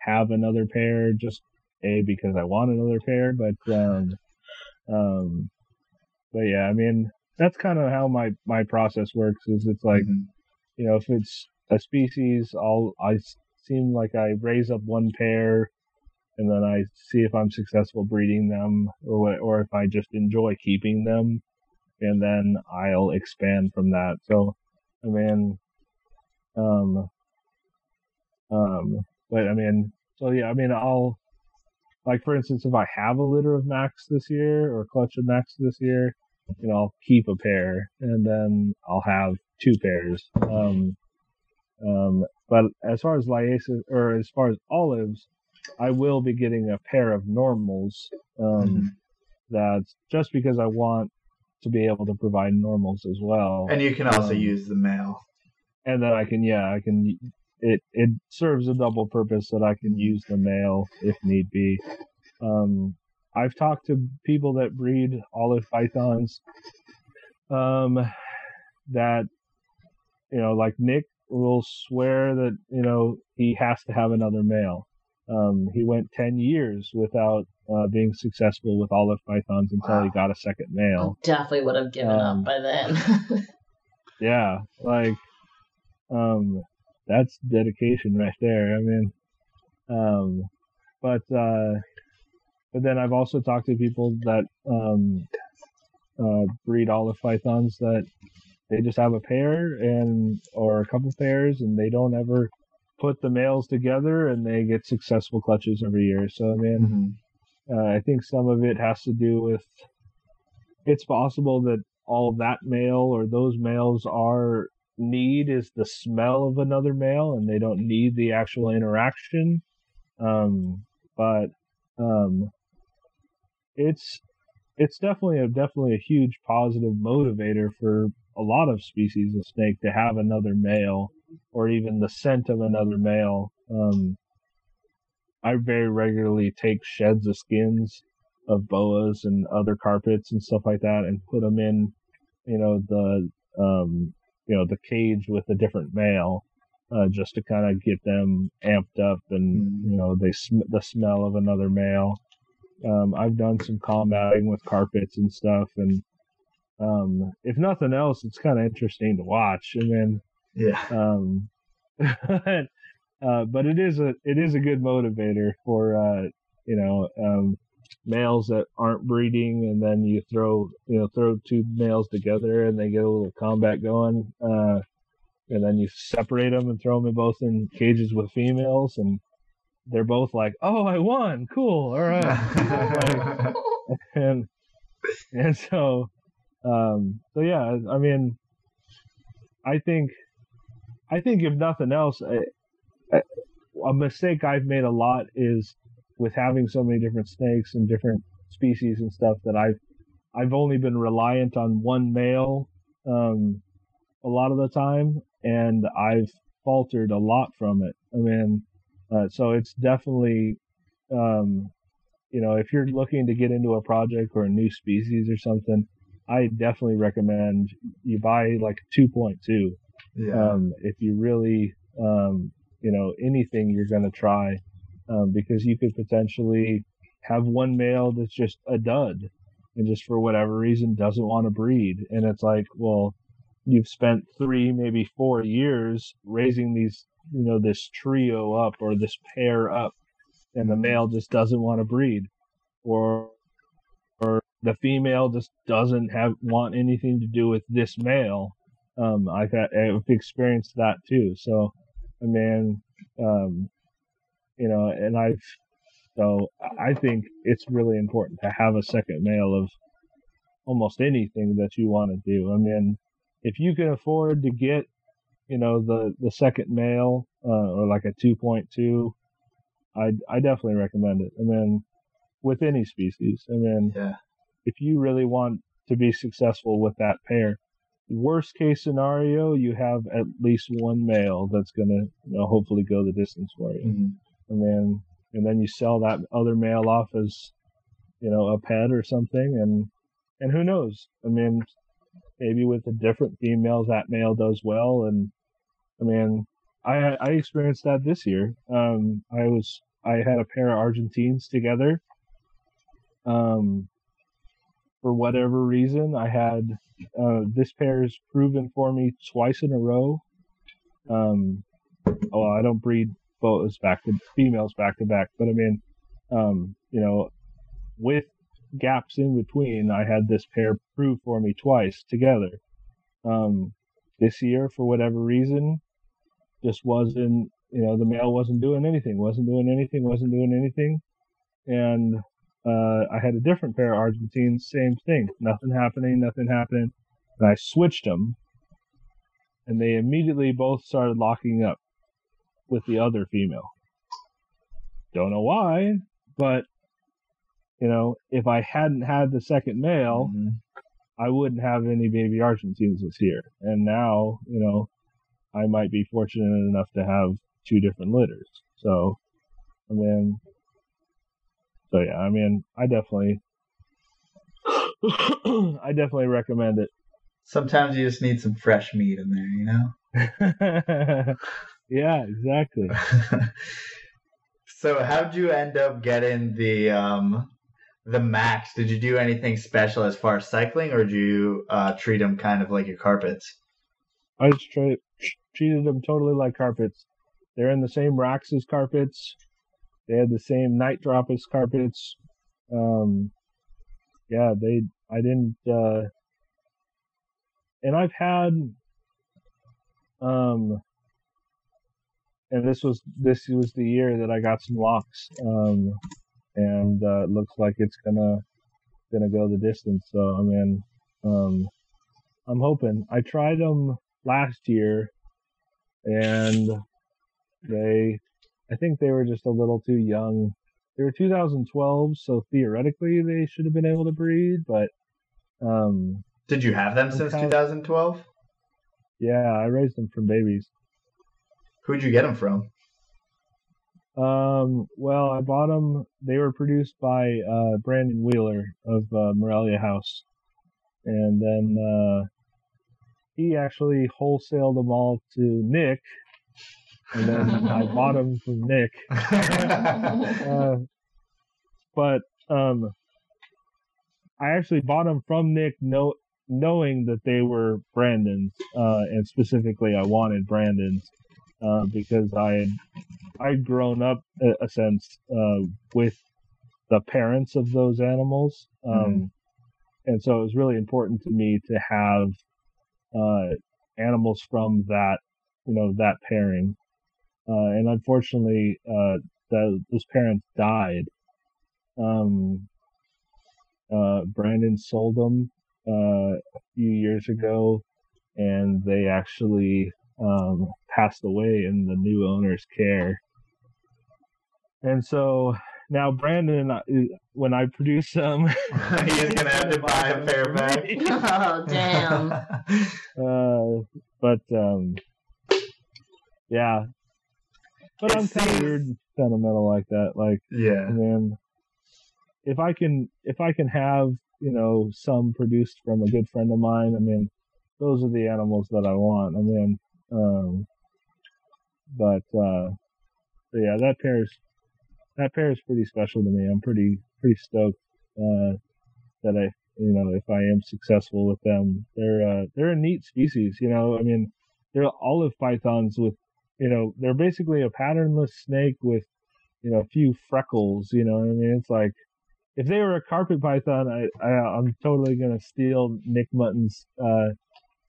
have another pair, just a because I want another pair. But, um, um, but yeah, I mean, that's kind of how my my process works. Is it's like Mhm. you know if it's a species, I'll I seem like I raise up one pair, and then I see if I'm successful breeding them, or what, or if I just enjoy keeping them, and then I'll expand from that. So, I mean, um, um, but I mean, so yeah, I mean, I'll like for instance, if I have a litter of Max this year or clutch of Max this year, you know, I'll keep a pair and then I'll have two pairs. Um, um, but as far as liasis or as far as olives, I will be getting a pair of normals. Um, Mhm. that's just because I want to be able to provide normals as well. And you can also Um, use the male. and then I can, yeah, I can. It it serves a double purpose that I can use the male if need be. Um, I've talked to people that breed olive pythons. Um, that you know, like Nick will swear that you know he has to have another male. Um, he went ten years without uh, being successful with olive pythons until he got a second I male. definitely would have given Um, up by then. [laughs] Yeah, like, um, that's dedication right there. I mean, um, but uh, but then I've also talked to people that um, uh, breed olive pythons that they just have a pair and or a couple pairs and they don't ever put the males together and they get successful clutches every year. So I mean, Mhm. uh, I think some of it has to do with it's possible that all that male or those males are need is the smell of another male and they don't need the actual interaction. Um, but um, it's it's definitely a definitely a huge positive motivator for a lot of species of snake to have another male or even the scent of another male. Um, I very regularly take sheds of skins of boas and other carpets and stuff like that and put them in, you know, the, um, you know, the cage with a different male, uh, just to kind of get them amped up and, Mm. you know, they sm- the smell of another male. Um, I've done some combating with carpets and stuff and, um, if nothing else, it's kind of interesting to watch. And then, Yeah. um, [laughs] uh, but it is a it is a good motivator for uh, you know um, males that aren't breeding, and then you throw you know throw two males together, and they get a little combat going, uh, and then you separate them and throw them both in cages with females, and they're both like, "Oh, I won! Cool, all right." [laughs] and and so um so yeah i mean i think i think if nothing else I, I, a mistake i've made a lot is with having so many different snakes and different species and stuff that i've i've only been reliant on one male um a lot of the time and i've faltered a lot from it i mean uh, so it's definitely um you know, if you're looking to get into a project or a new species or something, I definitely recommend you buy like 2.2. yeah. Um, if you really, um, you know, anything you're going to try, um, because you could potentially have one male that's just a dud and just for whatever reason doesn't want to breed. And it's like, well, you've spent three, maybe four years raising these, you know, this trio up or this pair up and the male just doesn't want to breed. Or or the female just doesn't have want anything to do with this male. Um i've had i've experienced that too. So i mean um you know and i've so i think it's really important to have a second male of almost anything that you want to do i mean if you can afford to get you know the the second male uh, or like a 2.2 I I definitely recommend it. And then with any species, I mean, Yeah. if you really want to be successful with that pair, worst case scenario, you have at least one male that's gonna, you know, hopefully go the distance for you. Mhm. And then and then you sell that other male off as, you know, a pet or something, and and who knows? I mean, maybe with the different females, that male does well, and I mean, I I experienced that this year. Um, I was I had a pair of Argentines together. Um, for whatever reason, I had uh, this pair's proven for me twice in a row. Um, oh, I don't breed boas back to females back to back, but I mean, um, you know, with gaps in between, I had this pair prove for me twice together. Um, this year, for whatever reason, just wasn't, you know, the male wasn't doing anything, wasn't doing anything, wasn't doing anything. And, uh, I had a different pair of Argentines, same thing, nothing happening, nothing happening. And I switched them and they immediately both started locking up with the other female. Don't know why, but, you know, if I hadn't had the second male, Mhm. I wouldn't have any baby Argentines this year. And now, you know, I might be fortunate enough to have two different litters. So, I mean, so yeah, I mean, I definitely, [coughs] I definitely recommend it. Sometimes you just need some fresh meat in there, you know? [laughs] yeah, exactly. [laughs] so how'd you end up getting the um the max? Did you do anything special as far as cycling, or do you uh, treat them kind of like your carpets? I just tra- treated them totally like carpets. They're in the same racks as carpets. They had the same night drop as carpets. Um, yeah, they. I didn't. Uh, and I've had. Um, and this was this was the year that I got some locks, um, and uh, it looks like it's gonna gonna go the distance. So I mean, um, I'm hoping. I tried them last year, and they, I think they were just a little too young. They were 2012, so theoretically they should have been able to breed, but um, Did you have them since Okay. 2012? yeah, I raised them from babies. Who'd you get them from? Um, well, I bought them. They were produced by uh, Brandon Wheeler of uh, Morelia House, and then uh, he actually wholesaled them all to Nick, and then I [laughs] bought them from Nick. [laughs] Uh, but um, I actually bought them from Nick, know, knowing that they were Brandon's, uh, and specifically I wanted Brandon's uh, because I had I'd grown up a, a sense uh, with the parents of those animals, um, and so it was really important to me to have uh, animals from that you know that pairing. Uh, and unfortunately, uh, the, those parents died. Um, uh, Brandon sold them uh, a few years ago, and they actually um, passed away in the new owner's care. And so now Brandon, uh, when I produce some, [laughs] He's gonna have to buy a pair back. [laughs] [laughs] Oh, damn. uh, but um, yeah, but It I'm kind of weird sentimental like that. Like, yeah. man, if I can, if I can have, you know, some produced from a good friend of mine, I mean, those are the animals that I want. I mean, um, but uh, yeah, that pair's that pair is pretty special to me. I'm pretty pretty stoked uh, that I, you know, if I am successful with them, they're uh, they're a neat species. You know, I mean, they're olive pythons with, you know, they're basically a patternless snake with, you know, a few freckles. You know, I mean, it's like if they were a carpet python, I, I I'm totally gonna steal Nick Mutton's uh,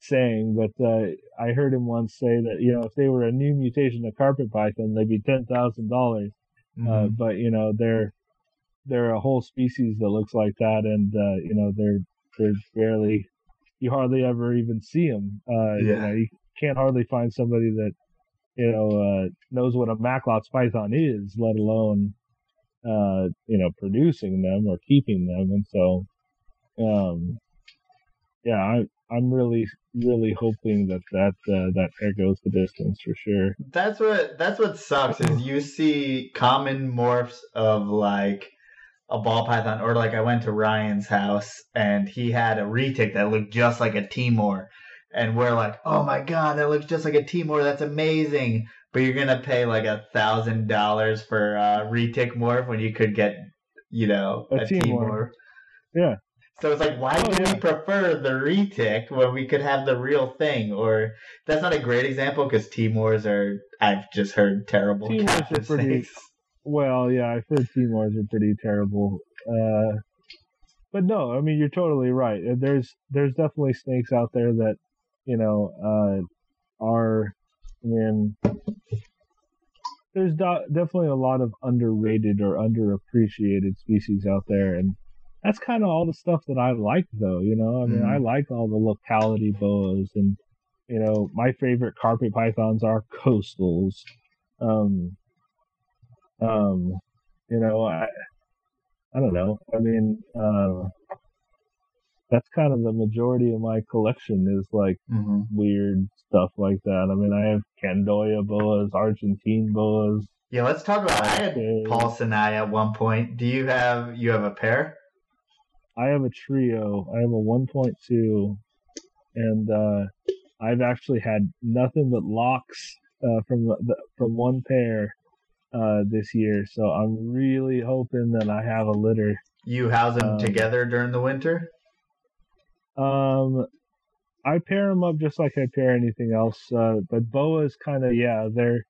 saying, but uh, I heard him once say that you know if they were a new mutation of carpet python, they'd be ten thousand dollars. Uh, Mhm. but you know they're they're a whole species that looks like that, and uh, you know they're they're barely you hardly ever even see them. Uh, you, Yeah. know, you can't hardly find somebody that you know uh, knows what a Macklot's python is, let alone uh, you know producing them or keeping them. And so, um, yeah, I, I'm really really hoping that that uh, that pair goes the distance for sure. That's what that's what sucks is you see common morphs of like a ball python or like I went to Ryan's house and he had a retic that looked just like a Timor and we're like, oh my god, that looks just like a Timor. That's amazing. But you're gonna pay like a thousand dollars for a retic morph when you could get, you know, A a, Timor. Timor. Yeah. So it's like, why Oh, do yeah. we prefer the retic when we could have the real thing? Or that's not a great example because Timors are, I've just heard terrible Timors are pretty-. Well, yeah, I've heard Timors are pretty terrible. Uh, but no, I mean you're totally right. There's there's definitely snakes out there that you know uh, are. I mean, there's do- definitely a lot of underrated or underappreciated species out there, and that's kind of all the stuff that I like, though. You know, I mean, Mhm. I like all the locality boas, and you know, my favorite carpet pythons are coastals. Um, um, you know, I, I don't know. I mean, uh, that's kind of the majority of my collection is like hmm weird stuff like that. I mean, I have Candoya boas, Argentine boas. Yeah, let's talk about. I had. Paulsoni at one point. Do you have you have a pair? I have a trio. I have a 1.2, and uh, I've actually had nothing but locks uh, from the, the, from one pair uh, this year. So I'm really hoping that I have a litter. You house them Um, together during the winter? Um, I pair them up just like I pair anything else. Uh, but boas kind of yeah, they're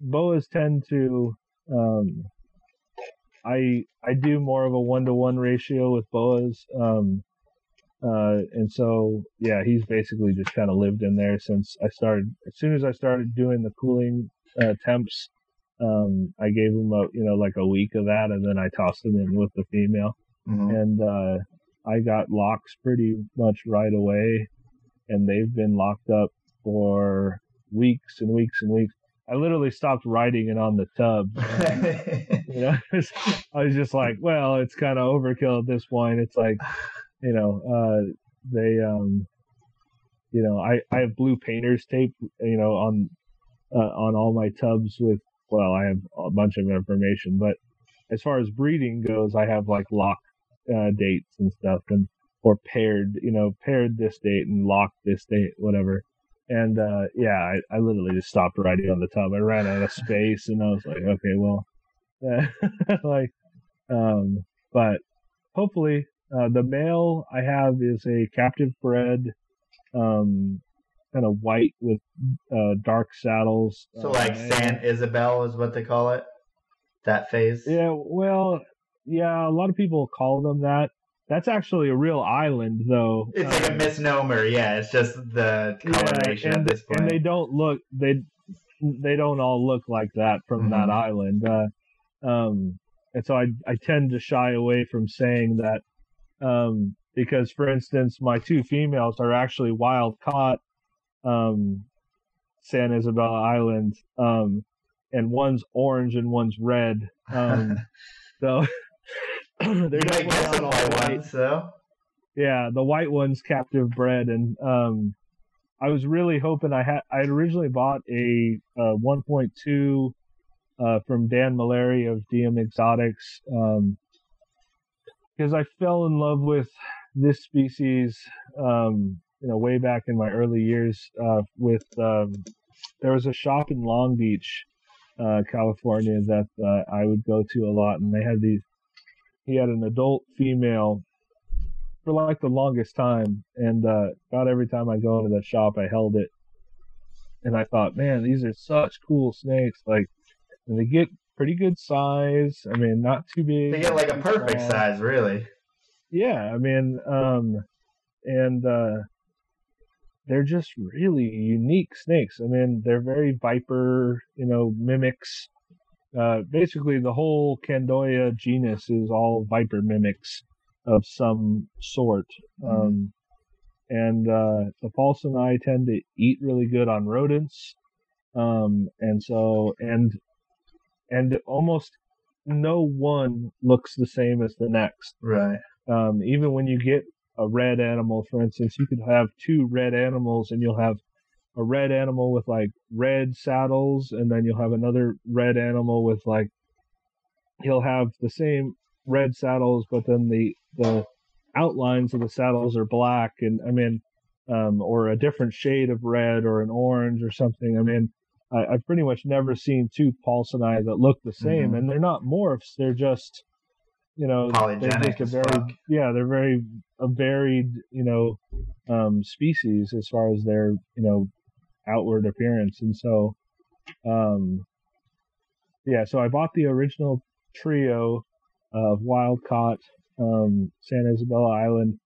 boas tend to um, I I do more of a one to one ratio with boas. Um, uh, and so yeah, he's basically just kind of lived in there since I started. As soon as I started doing the cooling uh, temps. Um, I gave him a you know like a week of that, and then I tossed him in with the female, Mhm. and uh, I got locks pretty much right away, and they've been locked up for weeks and weeks and weeks. I literally stopped writing it on the tub. [laughs] You know, [laughs] I was just like, well, it's kind of overkill at this point. It's like, you know, uh, they, um, you know, I, I have blue painter's tape, you know, on, uh, on all my tubs with, well, I have a bunch of information, but as far as breeding goes, I have like lock, uh, dates and stuff and, or paired, you know, paired this date and locked this date, whatever. And, uh, yeah, I, I literally just stopped writing on the tub. I ran out of space and I was like, okay, well, [laughs] like, um, but hopefully, uh, the male I have is a captive bred, um, kind of white with uh, dark saddles. so uh, like San Isabel is what they call it. That phase. Yeah, well, yeah, a lot of people call them that. That's actually a real island, though. It's like a Um, misnomer. Yeah, it's just the coloration yeah, at and, this point. and they don't look they they don't all look like that from that Mhm. island. Uh, um, and so I I tend to shy away from saying that um, because, for instance, my two females are actually wild caught um, San Isabella Island, um, and one's orange and one's red. Um, [laughs] so [laughs] [clears throat] they're you might definitely get not white white. ones. Yeah, the white one's captive bred, and um, I was really hoping I had. I had originally bought a, uh 1.2 uh, from Dan Malari of DM Exotics um, because I fell in love with this species. Um, you know, way back in my early years, uh, with um, there was a shop in Long Beach, uh, California, that uh, I would go to a lot, and they had these. He had an adult female for like the longest time, and uh, about every time I go into the shop, I held it, and I thought, man, these are such cool snakes. Like, and they get pretty good size. I mean, not too big. They get like a perfect small. size, really. Yeah, I mean, um, and uh, they're just really unique snakes. I mean, they're very viper, you know, mimics. Uh, basically, the whole Candoia genus is all viper mimics of some sort. Um, and uh, the I tend to eat really good on rodents. Um, and so, and and almost no one looks the same as the next. Right. Um, even when you get a red animal, for instance, you could have two red animals and you'll have a red animal with like red saddles and then you'll have another red animal with like, he'll have the same red saddles, but then the, the outlines of the saddles are black and I mean, um, or a different shade of red or an orange or something. I mean, I, I've pretty much never seen two Paulsoni that look the same Mhm. and they're not morphs. They're just, you know, they're Polygenic a very, fuck. yeah, they're very a varied, you know, um, species as far as their, you know, outward appearance. And so, um, yeah, so I bought the original trio of wild caught, um, San Isabella Island.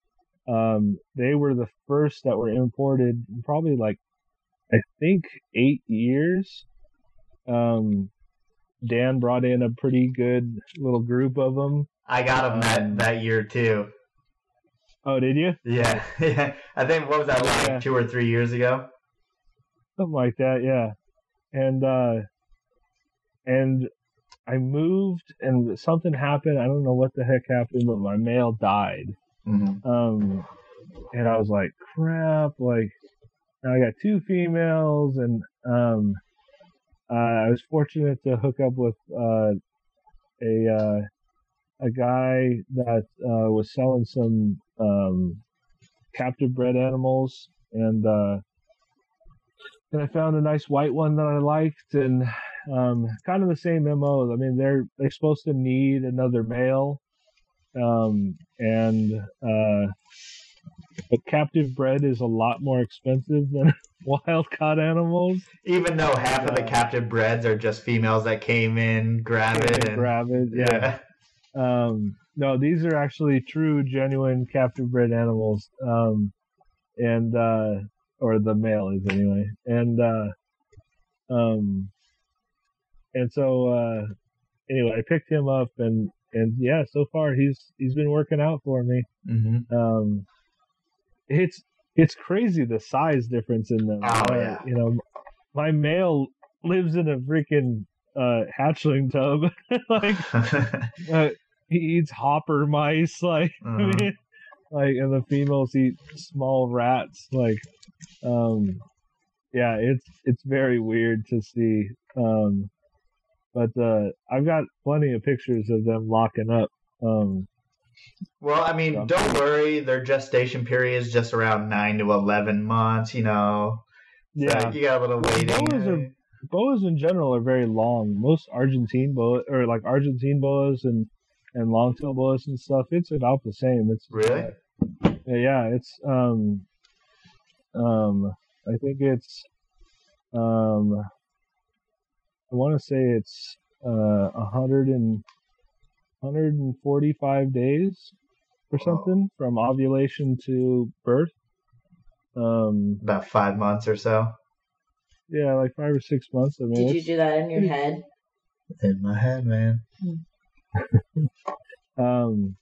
Um, they were the first that were imported in probably like, I think eight years. Um, Dan brought in a pretty good little group of them. I got them Um, that, that year too. Oh, did you? Yeah, [laughs] yeah. I think what was that like Yeah. two or three years ago? Something like that yeah. And uh and i moved and something happened i don't know what the heck happened but my mail died. Hmm um and i was like crap like now i got two females and um uh, i was fortunate to hook up with uh a uh a guy that uh was selling some um captive bred animals and uh and I found a nice white one that I liked, and um, kind of the same MO. I mean, they're they're supposed to need another male, um, and uh, but captive bred is a lot more expensive than [laughs] wild caught animals. Even though half of the captive breds are just females that came in, grab it, and grab it, yeah. Um, no, these are actually true, genuine captive bred animals, um, and uh, or the male is anyway, and uh, um, and so uh, anyway, I picked him up, and and yeah, so far he's he's been working out for me. Mm-hmm. Um, it's it's crazy the size difference in them. Oh, Uh, yeah. You know, my male lives in a freaking uh, hatchling tub. [laughs] like [laughs] uh, he eats hopper mice. Like I Mhm. mean, like and the females eat small rats. Like, um, yeah, it's it's very weird to see. Um, but uh, I've got plenty of pictures of them locking up. Um, Well, I mean, Yeah. don't worry. Their gestation period is just around nine to eleven months. You know, So yeah, you got a little waiting. boas are- boas in general are very long. Most Argentine boa or like Argentine boas and and longtail boas and stuff. It's about the same. It's Really? Yeah, it's um um I think it's um I want to say it's uh a hundred and hundred and forty five days or Wow. something from ovulation to birth. Um about five months or so. yeah, like five or six months. I mean, Did you do that in your head? In my head, man. [laughs] Um,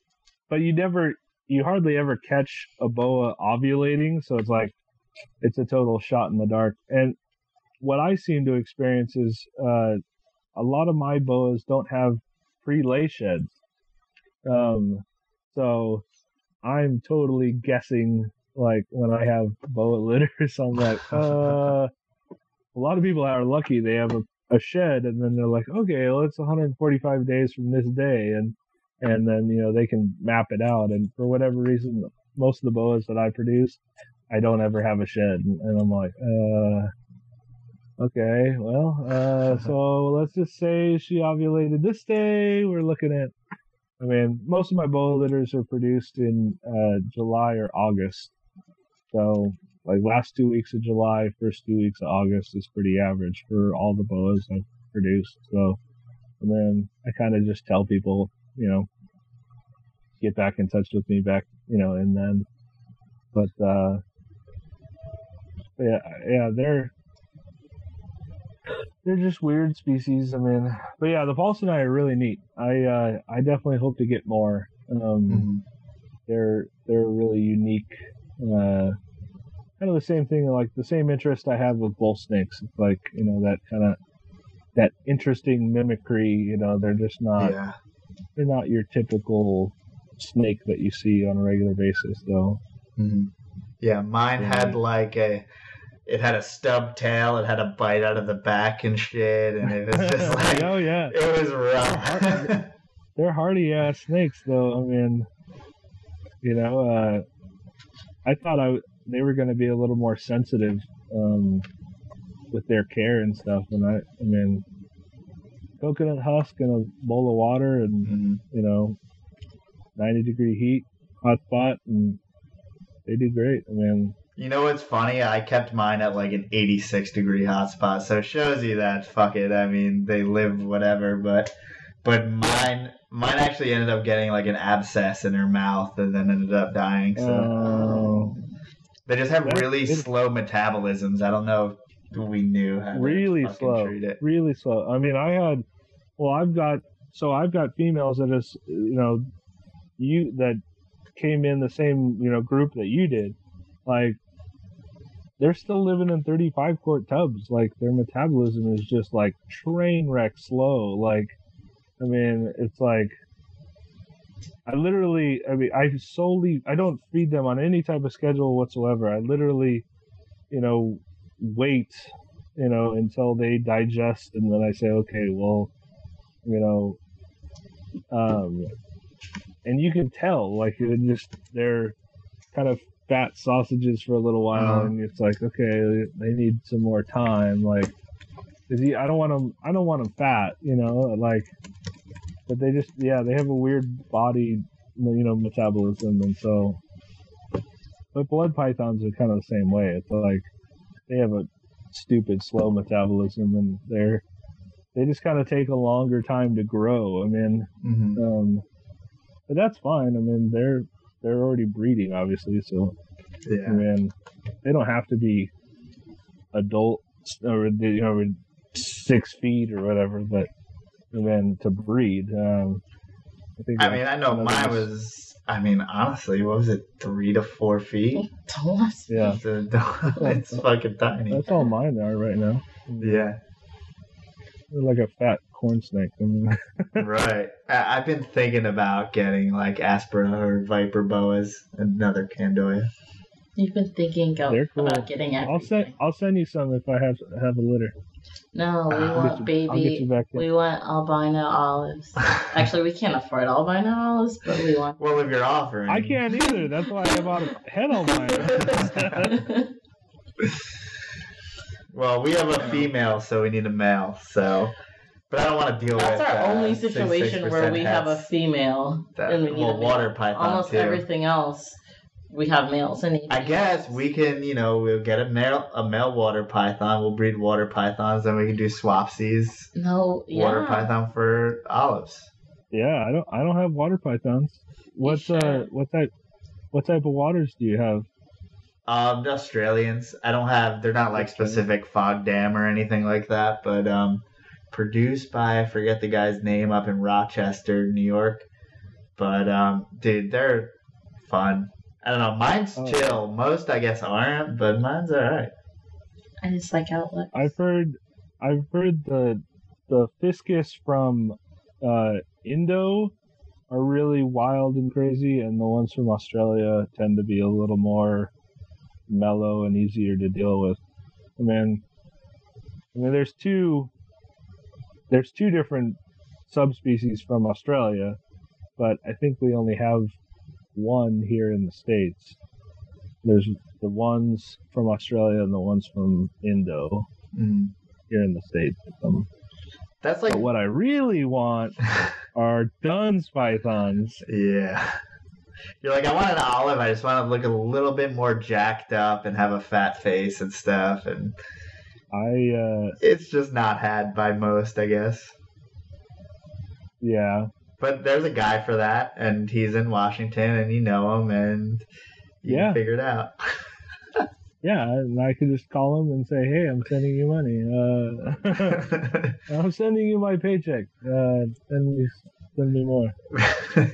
but you never, you hardly ever catch a boa ovulating, so it's like it's a total shot in the dark. And what I seem to experience is uh, a lot of my boas don't have pre-lay sheds. Um, so I'm totally guessing. Like when I have boa [laughs] litters, I'm like, uh, a lot of people are lucky they have a, a shed, and then they're like, okay, well, it's 145 days from this day, and and then you know they can map it out. And for whatever reason, most of the boas that I produce, I don't ever have a shed, and, I'm like, uh, okay, well, uh, so [laughs] let's just say she ovulated this day. We're looking at, I mean, most of my boa litters are produced in uh, July or August, so like last two weeks of July, first two weeks of August is pretty average for all the boas I've produced. So, and then I kind of just tell people, you know, get back in touch with me back, you know, and then, but, uh, yeah, yeah, they're, they're just weird species. I mean, but yeah, the Paulsoni are really neat. I, uh, I definitely hope to get more. Um, Mhm. they're, they're really unique, uh, kind of the same thing, like the same interest I have with bull snakes. It's like, you know, that kind of, that interesting mimicry, you know, they're just not, yeah. They're not your typical snake that you see on a regular basis, though. Mhm. Yeah, mine Yeah. had like a. It had a stub tail. It had a bite out of the back and shit, and it was [laughs] just like oh yeah, it was rough. they're hardy ass snakes, though. I mean, you know, uh, I thought I w- they were going to be a little more sensitive um, with their care and stuff, and I, I mean, coconut husk and a bowl of water, and Mhm. you know, ninety degree heat, hot spot, and they do great. I mean, You know what's funny? I kept mine at like an 86 degree hot spot so it shows you that fuck it. I mean, they live whatever, but but mine mine actually ended up getting like an abscess in her mouth and then ended up dying. So Oh. they just have That's really good. slow metabolisms. I don't know if we knew how really slow, treat it. really slow. I mean, I had, well, I've got, so I've got females that is, you know, you that came in the same, you know, group that you did, like. They're still living in 35 quart tubs. Like their metabolism is just like train wreck slow. Like, I mean, it's like I literally, I mean, I solely, I don't feed them on any type of schedule whatsoever. I literally, you know, wait, you know, until they digest, and then I say, okay, well, you know, um, and you can tell, like, it just they're kind of fat sausages for a little while, Uh-huh. and it's like, okay, they need some more time, like. Is he, I don't want them. I don't want them fat, you know. Like, but they just, yeah, they have a weird body, you know, metabolism, and so. But blood pythons are kind of the same way. It's like they have a stupid slow metabolism, and they're they just kind of take a longer time to grow. I mean, hmm um, but that's fine. I mean, they're they're already breeding, obviously, so I Yeah. mean, they don't have to be adult or you know six feet or whatever, but and then to breed, um, I think. I mean, I know another mine was- was. I mean, honestly, what was it? Three to four feet. What? Yeah, It's, [laughs] a- it's fucking tiny. that's all mine are right now. Yeah, They're like a fat corn snake. I mean, [laughs] right. I, I've been thinking about getting like Aspera or Viper boas, another Candoia. You've been thinking go- cool. about getting I'll send I'll send you some if I have have a litter. No, we I'll I'll want get you, I'll get you baby. back. We want albino olives. [laughs] Actually, we can't afford albino olives, but we want. well, if you're offering, I can't either. That's why I bought a head on mine. [laughs] Well, we have a female, so we need a male. So, but I don't want to deal That's with. That's our uh, only situation where we have a female That- and we need well, a male. water python Almost too. everything else, we have males and I guess we can, you know, we'll get a male a male water python. We'll breed water pythons, and we can do swapsies No, yeah. water python for olives. Yeah, I don't I don't have water pythons. What's uh should. what type what type of waters do you have? Um, the Australians, I don't have. They're not like specific Fogg Dam or anything like that, but um, produced by I forget the guy's name up in Rochester, New York. But um, dude, they're fun. I don't know. Mine's Oh. chill. Most I guess aren't, but mine's alright. I just like outlook. I've heard I've heard the the fuscus from uh Indo are really wild and crazy and the ones from Australia tend to be a little more mellow and easier to deal with. I mean I mean there's two there's two different subspecies from Australia, but I think we only have one here in the States. There's the ones from Australia and the ones from Indo Mm. here in the States. Um, That's like but what I really want [laughs] are Dunn's pythons. Yeah. You're like, I want an olive. I just want to look a little bit more jacked up and have a fat face and stuff. And I, uh, it's just not had by most, I guess. yeah, But there's a guy for that, and he's in Washington, and you know him, and you Yeah. figure it out. [laughs] yeah, and I could just call him and say, hey, I'm sending you money. Uh, [laughs] I'm sending you my paycheck. Uh, send me, send me more. [laughs]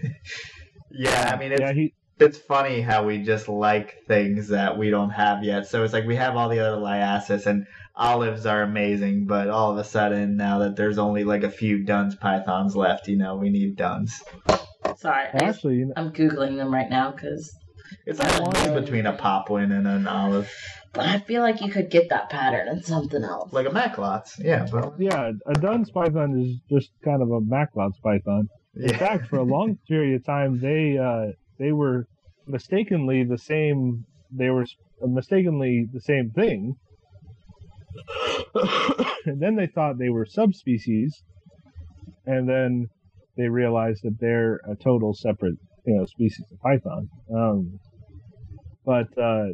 yeah, I mean, it's yeah, he, it's funny how we just like things that we don't have yet. So it's like we have all the other liasis and olives are amazing, but all of a sudden now that there's only like a few Dunn's pythons left, you know, we need Dunn's. Sorry, I just, actually, you know, I'm googling them right now because. It's like a mix between a Papuan and an olive, But I feel like you could get that pattern in something else. like a Macklot's. Yeah, but yeah, a Dunn's python is just kind of a Macklot's python. In yeah. fact, for a long [laughs] period of time, they uh, they were mistakenly the same. They were mistakenly the same thing, [coughs] and then they thought they were subspecies, and then they realized that they're a total separate, you know, species of python. Um, but uh,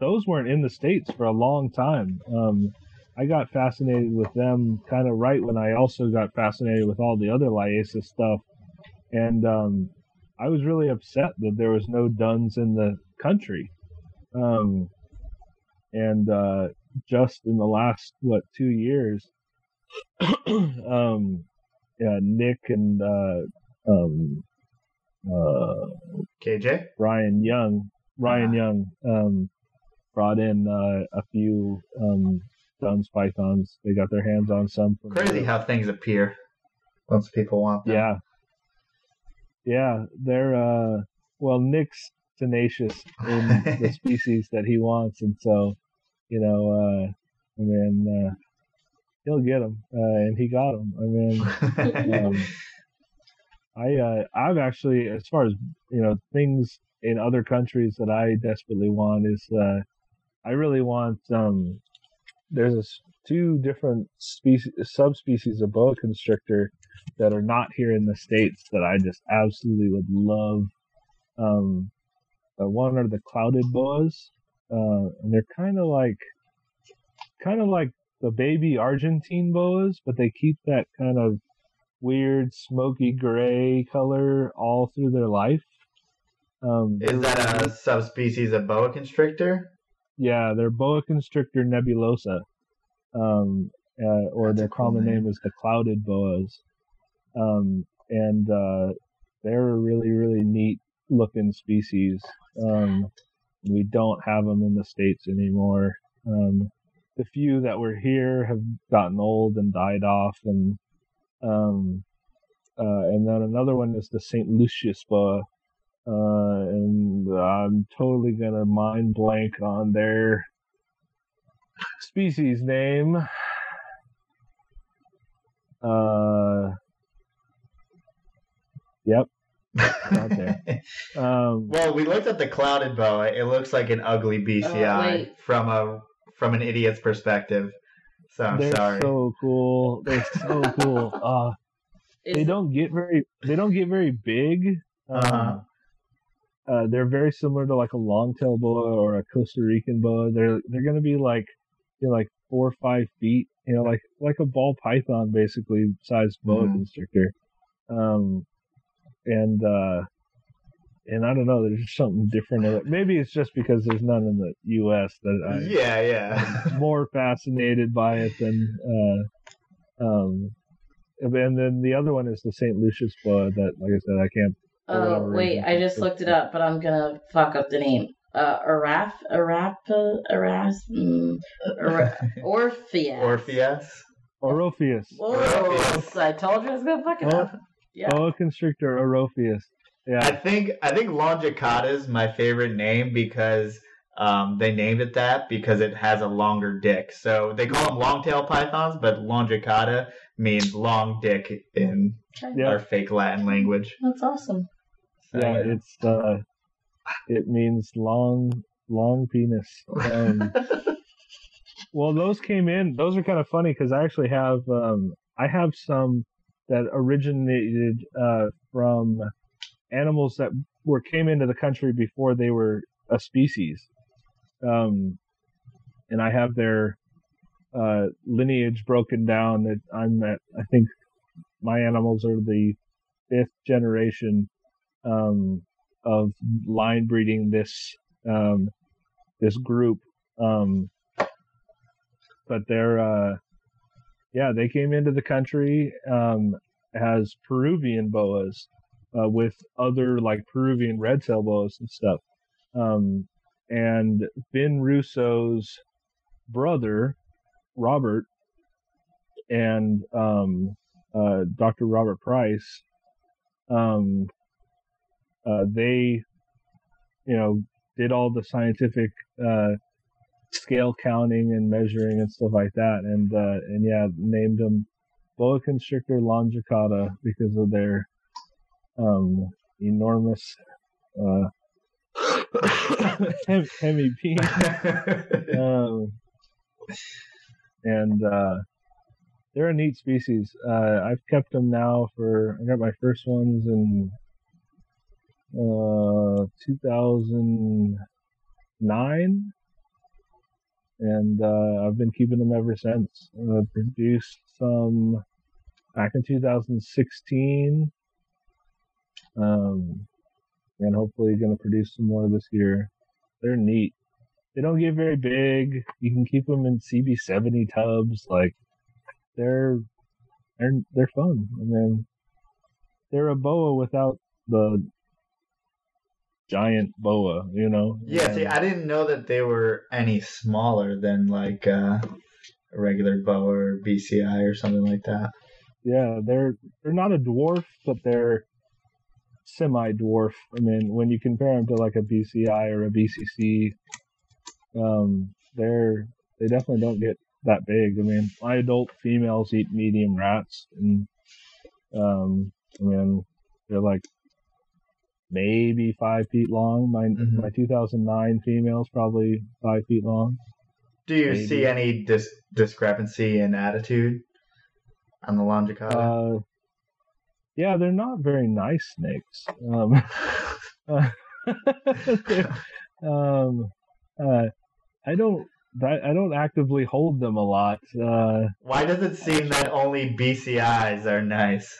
those weren't in the states for a long time. Um, I got fascinated with them kind of right when I also got fascinated with all the other Liasis stuff. And um, I was really upset that there was no Dunn's in the country. Um, and uh, just in the last, what, two years, [clears throat] um, yeah, Nick and uh, um, uh, KJ. Ryan Young, Ryan Young, um, brought in uh, a few um, Dunn's pythons. They got their hands on some. From Crazy how things appear once people want them. Yeah, yeah, they're uh, well, Nick's tenacious in [laughs] the species that he wants, and so you know, uh, I mean, uh, he'll get them, uh, and he got them. I mean, [laughs] um, I uh, I've actually, as far as you know, things in other countries that I desperately want is uh, I really want um, there's a two different species subspecies of boa constrictor that are not here in the states that I just absolutely would love. Um, uh, one are the clouded boas, uh, and they're kind of like kind of like the baby Argentine boas, but they keep that kind of weird smoky gray color all through their life. Um, Is that a subspecies of boa constrictor? Yeah, they're boa constrictor nebulosa, um, uh, or That's their cool common name. name is the clouded boas. Um, and uh, they're a really, really neat looking species. Um, we don't have them in the states anymore. Um, the few that were here have gotten old and died off, and um, uh, and then another one is the St. Lucius boa, uh, and I'm totally gonna mind blank on their species name. Uh, yep, out there. [laughs] Um, well, we looked at the clouded boa. It looks like an ugly BCI wait. from a from an idiot's perspective. So I'm they're sorry. so cool. They're so cool. [laughs] Uh, they don't get very they don't get very big. Um, Uh-huh. Uh, they're very similar to like a long-tailed boa or a Costa Rican boa. They're they're gonna be like you know like four or five feet. You know like like a ball python basically sized boa Mhm. constrictor. Um, and uh, and I don't know. There's just something different. it. Maybe it's just because there's none in the U.S. that I yeah, yeah. more fascinated by it than uh um and then the other one is the St. Lucius boa that like I said I can't Oh wait, reason, I just it's- looked it up, but I'm gonna fuck up the name. Uh, Araf, Arapa, Aras, mm, Ara- [laughs] Orpheus. Orpheus. Orophius Whoa! I told you I was gonna fuck it Oh. up. Yeah. boa constrictor Orophius I yeah think I think Longicauda is my favorite name because um, they named it that because it has a longer dick. So they call them longtail pythons, but Longicauda means long dick in Okay. Yeah. our fake Latin language. That's awesome. Yeah it's uh it means long long penis um [laughs] Well, those came in. Those are kind of funny because I actually have um, I have some that originated uh, from animals that were came into the country before they were a species, um, and I have their uh, lineage broken down. That I'm at. I think my animals are the fifth generation um, of line breeding this um, this group. Um, but they're uh yeah they came into the country um as peruvian boas uh, with other like peruvian red tail boas and stuff um and ben russo's brother robert and um uh dr robert price um uh they you know did all the scientific uh scale counting and measuring and stuff like that. And uh, and yeah, named them boa constrictor longicauda because of their um, enormous uh. [laughs] Um, and uh, they're a neat species. Uh, I've kept them now for I got my first ones in uh, 2009 and uh, I've been keeping them ever since. Uh, produced some back in 2016, um, and hopefully going to produce some more this year. They're neat. They don't get very big. You can keep them in CB70 tubs. Like they're they're they're fun. I mean, they're a boa without the giant boa. You know. yeah, see, I didn't know that they were any smaller than like uh, a regular boa or BCI or something like that. Yeah, they're they're not a dwarf, but they're semi dwarf. I mean, when you compare them to like a BCI or a BCC, um, they're they definitely don't get that big. I mean, my adult females eat medium rats, and um, I mean, they're like maybe five feet long. My Mhm. my 2009 female's probably five feet long. Do you Maybe. see any dis- discrepancy in attitude on the Longicauda? Uh, yeah, they're not very nice snakes. Um, [laughs] um, uh, I don't. I I don't actively hold them a lot. Uh, Why does it seem that only BCIs are nice?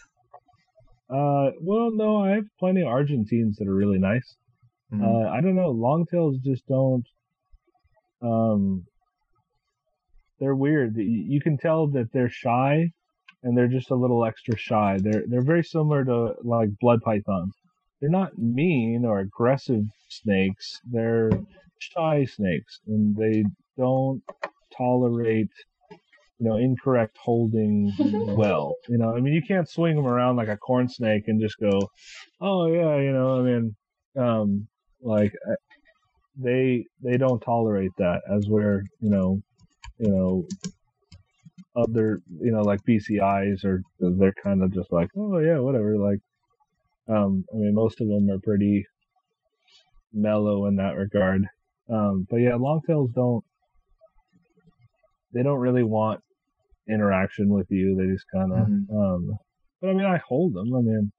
Uh, well, no, I have plenty of Argentines that are really nice. Hmm. Uh, I don't know. Longtails just don't. Um, they're weird. You you can tell that they're shy, and they're just a little extra shy. They're they're very similar to like blood pythons. They're not mean or aggressive snakes. They're shy snakes, and they don't tolerate you know incorrect holding [laughs] well. You know, I mean, you can't swing them around like a corn snake and just go, oh yeah, you know. I mean, um, like uh, they they don't tolerate that as where you know you know other you know like BCIs or they're kind of just like oh yeah whatever like um I mean most of them are pretty mellow in that regard um but yeah longtails don't they don't really want interaction with you. They just kind of Mhm. um but I mean I hold them. I mean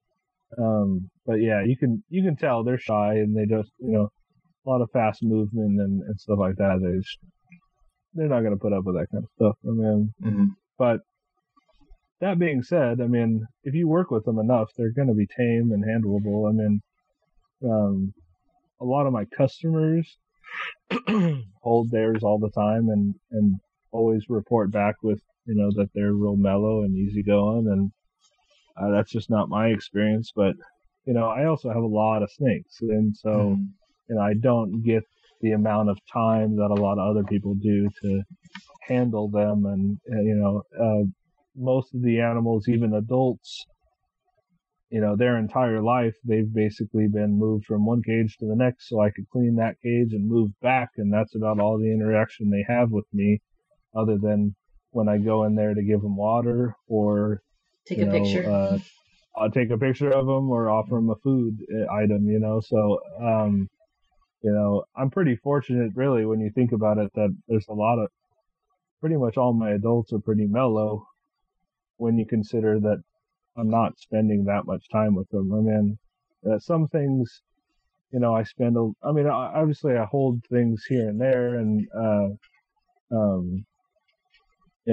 um but yeah you can you can tell they're shy and they just you know a lot of fast movement and, and stuff like that. They just they're not going to put up with that kind of stuff. I mean hmm but that being said, I mean, if you work with them enough, they're going to be tame and handleable. I mean, um, a lot of my customers [clears throat] hold theirs all the time and, and always report back with, you know, that they're real mellow and easygoing. And uh, that's just not my experience. But, you know, I also have a lot of snakes. And so, Mhm. you know, I don't get the amount of time that a lot of other people do to handle them. And, uh, you know, uh, most of the animals, even adults, you know, their entire life, they've basically been moved from one cage to the next so I could clean that cage and move back. And that's about all the interaction they have with me, other than when I go in there to give them water or Take a know, picture. Uh, I'll take a picture of them or offer them a food uh, item, you know. So, um, you know, I'm pretty fortunate, really, when you think about it, that there's a lot of, pretty much all my adults are pretty mellow when you consider that I'm not spending that much time with them. I mean, uh, some things, you know, I spend, a, I mean, I- obviously I hold things here and there and, uh, um,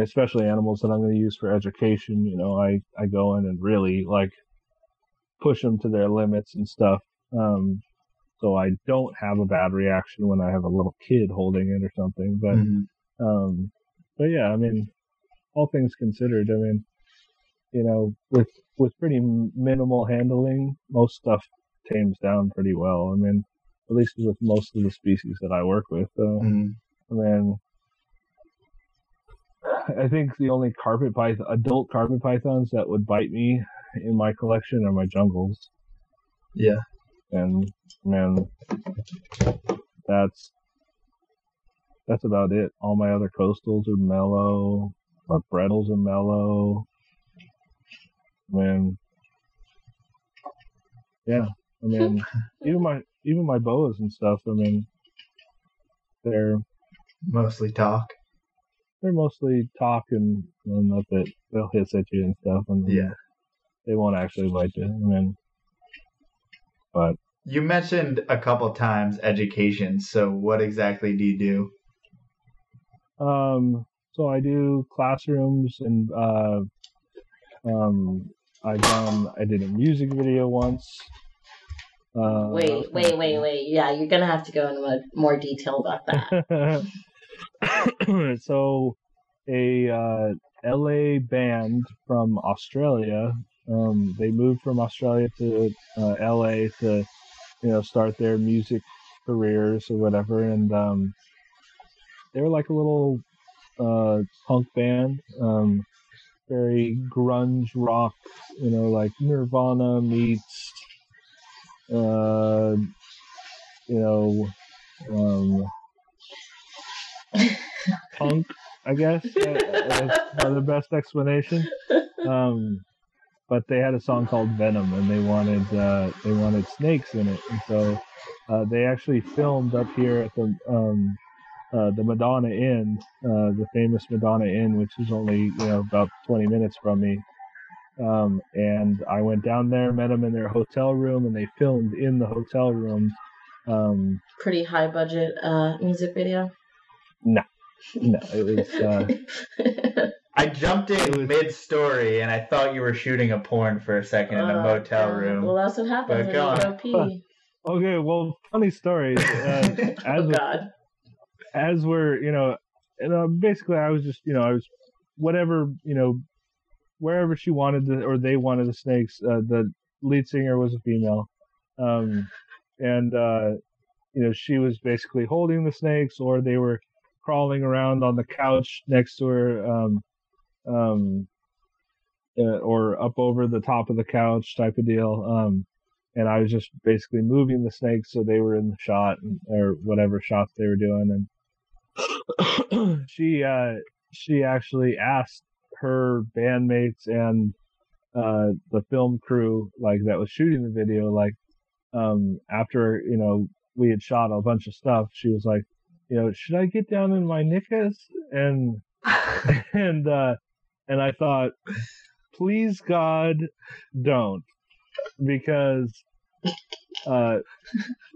especially animals that I'm going to use for education. You know, I, I go in and really like push them to their limits and stuff. Um, so I don't have a bad reaction when I have a little kid holding it or something. But, Mhm. um, but yeah, I mean, all things considered, I mean, you know, with, with pretty minimal handling, most stuff tames down pretty well. I mean, at least with most of the species that I work with. So, Mhm. I mean, I think the only carpet python, adult carpet pythons that would bite me in my collection are my jungles. Yeah. And man, that's that's about it. All my other coastals are mellow. My Bredls are mellow. Man, yeah. I mean, [laughs] even my even my boas and stuff. I mean, they're Mostly talk. They're mostly talk and, and that's it. They'll hiss at you and stuff, and Yeah. they won't actually bite you. I mean, but You mentioned a couple times education. So what exactly do you do? um, so I do classrooms and uh, um, I done I did a music video once. Uh, wait, wait, wait, wait. Yeah, you're gonna have to go into mo- more detail about that. [laughs] [coughs] so a uh, LA band from Australia. Um, they moved from Australia to uh, LA to, you know, start their music careers or whatever, and um, they were like a little uh, punk band, um, very grunge rock, you know, like Nirvana meets, uh, you know, um, [laughs] punk, I guess. uh, That's the best explanation. Um, but they had a song called Venom, and they wanted uh, they wanted snakes in it, and so uh, they actually filmed up here at the um, uh, the Madonna Inn, uh, the famous Madonna Inn, which is only you know about 20 minutes from me. Um, and I went down there, met them in their hotel room, and they filmed in the hotel room. Um, Pretty high budget uh, music video. No, no, it was. Uh, [laughs] I jumped in mid story and I thought you were shooting a porn for a second in a Oh, motel God. room. Well, that's what happens But when you go pee. okay, well, funny story. [laughs] Uh, as oh we- God. as we're you know and uh, basically I was just you know I was whatever you know wherever she wanted the or they wanted the snakes. Uh, the lead singer was a female, um, and uh, you know she was basically holding the snakes or they were crawling around on the couch next to her. Um, um, uh, or up over the top of the couch type of deal. Um, and I was just basically moving the snakes so they were in the shot and, or whatever shots they were doing. And [coughs] she, uh, she actually asked her bandmates and, uh, the film crew, like that was shooting the video, like, um, after, you know, we had shot a bunch of stuff, she was like, you know, should I get down in my knickers? And, [laughs] and, uh, and I thought, please God, don't. Because uh,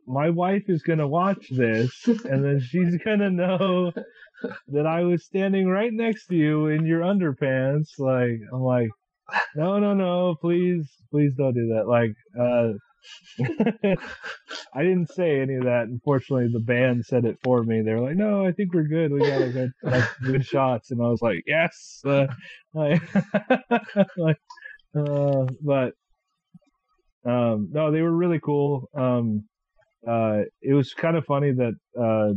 my wife is going to watch this and then she's going to know that I was standing right next to you in your underpants. Like, I'm like, no, no, no, please, please don't do that. Like, uh, [laughs] I didn't say any of that. Unfortunately, the band said it for me. They were like, "No, I think we're good. We got a good, like, good shots." And I was like, "Yes." Uh, like, [laughs] like uh, but um, no, they were really cool. Um, uh, it was kind of funny that uh,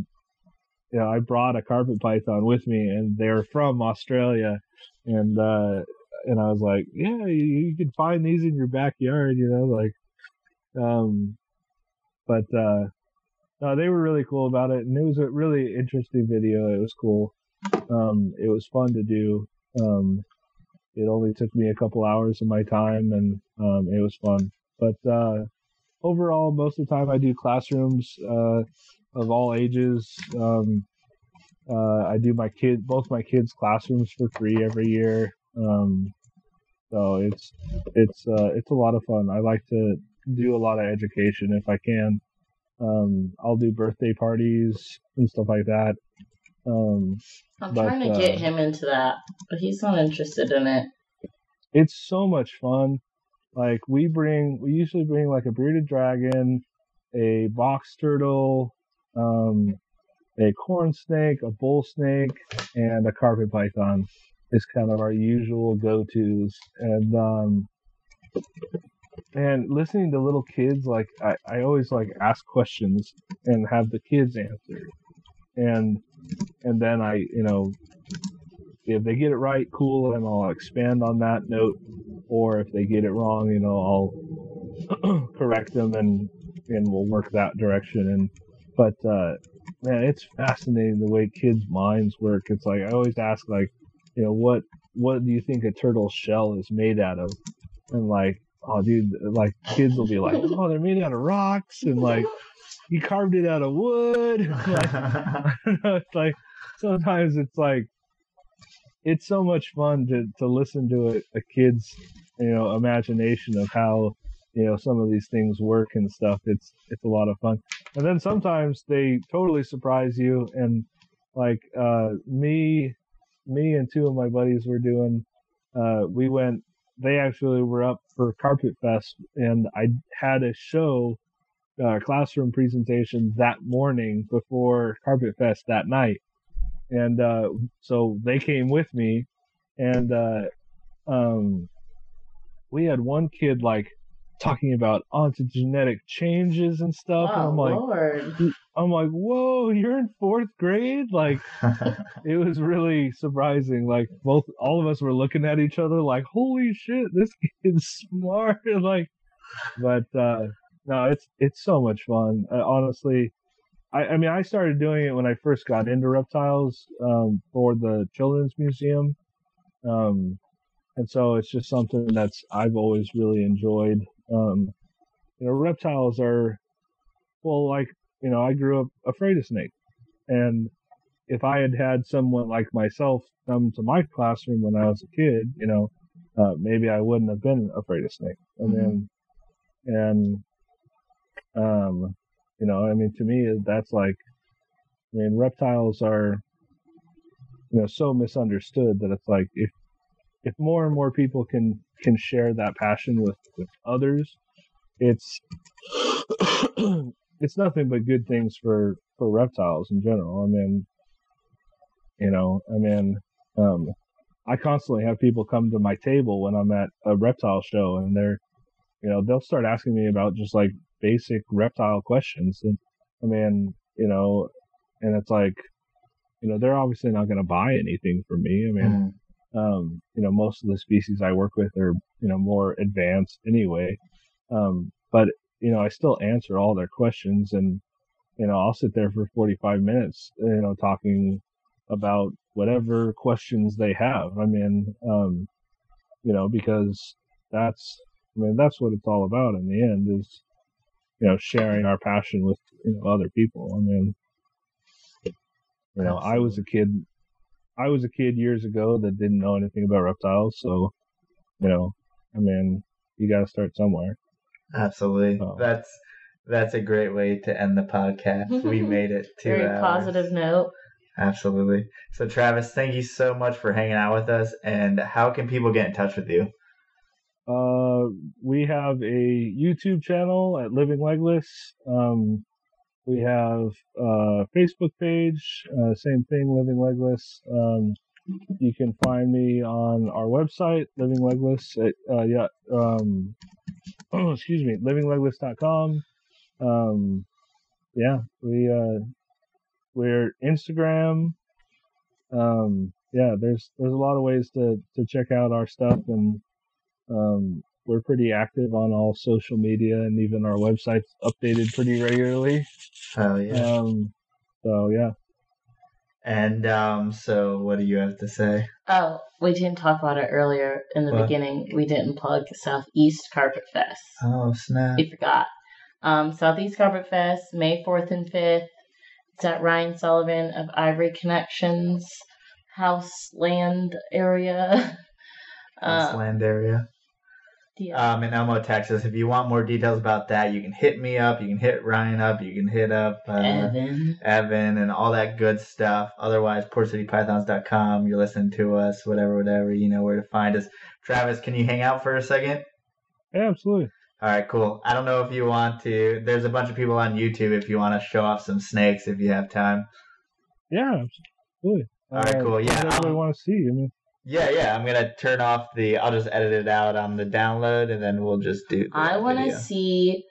you know I brought a carpet python with me, and they're from Australia, and uh, and I was like, "Yeah, you, you can find these in your backyard," you know, like um, but uh, no, they were really cool about it, and it was a really interesting video. It was cool. Um, it was fun to do. Um, it only took me a couple hours of my time, and um, it was fun. But uh, overall, most of the time I do classrooms uh, of all ages. Um, uh, I do my kid, both my kids' classrooms for free every year. Um, so it's it's uh, it's a lot of fun. I like to do a lot of education if I can. Um, I'll do birthday parties and stuff like that. Um, I'm But, trying to uh, get him into that, but he's not interested in it. it's so much fun. Like we bring, we usually bring like a bearded dragon, a box turtle, um, a corn snake, a bull snake, and a carpet python. Is kind of our usual go-tos, and um, and listening to little kids, like I, I always like ask questions and have the kids answer, and and then I, you know, if they get it right, cool, and I'll expand on that note. Or if they get it wrong, you know, I'll [clears throat] correct them and and we'll work that direction. And but uh, man, it's fascinating the way kids' minds work. It's like I always ask, like, you know, what what do you think a turtle's shell is made out of? And like, oh, dude, like kids will be like, [laughs] oh, they're made out of rocks, and like you carved it out of wood. [laughs] like, I don't know. It's like sometimes it's like it's so much fun to to listen to a, a kid's you know imagination of how you know some of these things work and stuff. It's it's a lot of fun. And then sometimes they totally surprise you. And like uh, me, me and two of my buddies were doing. Uh, we went. They actually were up for Carpet Fest, and I had a show uh, classroom presentation that morning before Carpet Fest that night. And uh, so they came with me, and uh, um, we had one kid like talking about ontogenetic changes and stuff, and oh I'm like, Lord! I'm like, whoa, you're in fourth grade, like [laughs] it was really surprising. Like both, all of us were looking at each other like, holy shit, this [laughs] kid's smart. [laughs] like, but uh, no, it's it's so much fun. Uh, honestly, I, I mean, I started doing it when I first got into reptiles um, for the children's museum, um, and so it's just something that's I've always really enjoyed. Um, you know, reptiles are well, like you know, I grew up afraid of snakes, and if I had had someone like myself come to my classroom when I was a kid, you know, uh, maybe I wouldn't have been afraid of snakes. And then, and, um, you know, I mean, to me, that's like, I mean, reptiles are, you know, so misunderstood that it's like if if more and more people can can share that passion with with others, it's [clears throat] it's nothing but good things for for reptiles in general. I mean, You know, I mean, um, I constantly have people come to my table when I'm at a reptile show, and they're, you know, they'll start asking me about just like basic reptile questions. And I mean, you know, and it's like, you know, they're obviously not going to buy anything from me. I mean, Mm. Um, you know, most of the species I work with are, you know, more advanced anyway. Um, but, you know, I still answer all their questions and, you know, I'll sit there for 45 minutes, you know, talking about whatever questions they have. I mean, um, you know, because that's, I mean, that's what it's all about in the end is, you know, sharing our passion with, you know, other people. I mean, you know, I was a kid, I was a kid years ago that didn't know anything about reptiles. So, you know, I mean, you got to start somewhere. Absolutely. Oh. That's that's a great way to end the podcast. we [laughs] made it two Very hours. positive note. Absolutely. So Travis, thank you so much for hanging out with us. And how can people get in touch with you? Uh, we have a YouTube channel at Living Legless. Um, we have a Facebook page, uh, same thing, Living Legless. Um, you can find me on our website, Living Legless. At, uh, yeah, um, [clears throat] excuse me, livinglegless.com. Um, yeah, we uh, we're Instagram. Um, yeah, there's there's a lot of ways to to check out our stuff and um, we're pretty active on all social media and even our website's updated pretty regularly. Oh yeah. Um, so yeah. and um, so what do you have to say? Oh, we didn't talk about it earlier in the What? beginning. We didn't plug Southeast Carpet Fest. Oh snap! We forgot. Um, Southeast Carpet Fest, May 4th and 5th. It's at Ryan Sullivan of Ivory Connections house land area. This Uh, land area. Yeah. Um, in Elmo, Texas. If you want more details about that, you can hit me up. You can hit Ryan up. You can hit up uh, Evan. Evan and all that good stuff. Otherwise, PortCityPythons.com. You're listening to us, whatever, whatever. You know where to find us. Travis, can you hang out for a second? Yeah, absolutely. All right, cool. I don't know if you want to. There's a bunch of people on YouTube if you want to show off some snakes if you have time. Yeah, absolutely. All right, cool. Yeah, What everybody I'll- want to see? I mean, Yeah, yeah. I'm gonna turn off the. I'll just edit it out on the download, and then we'll just do. I want to see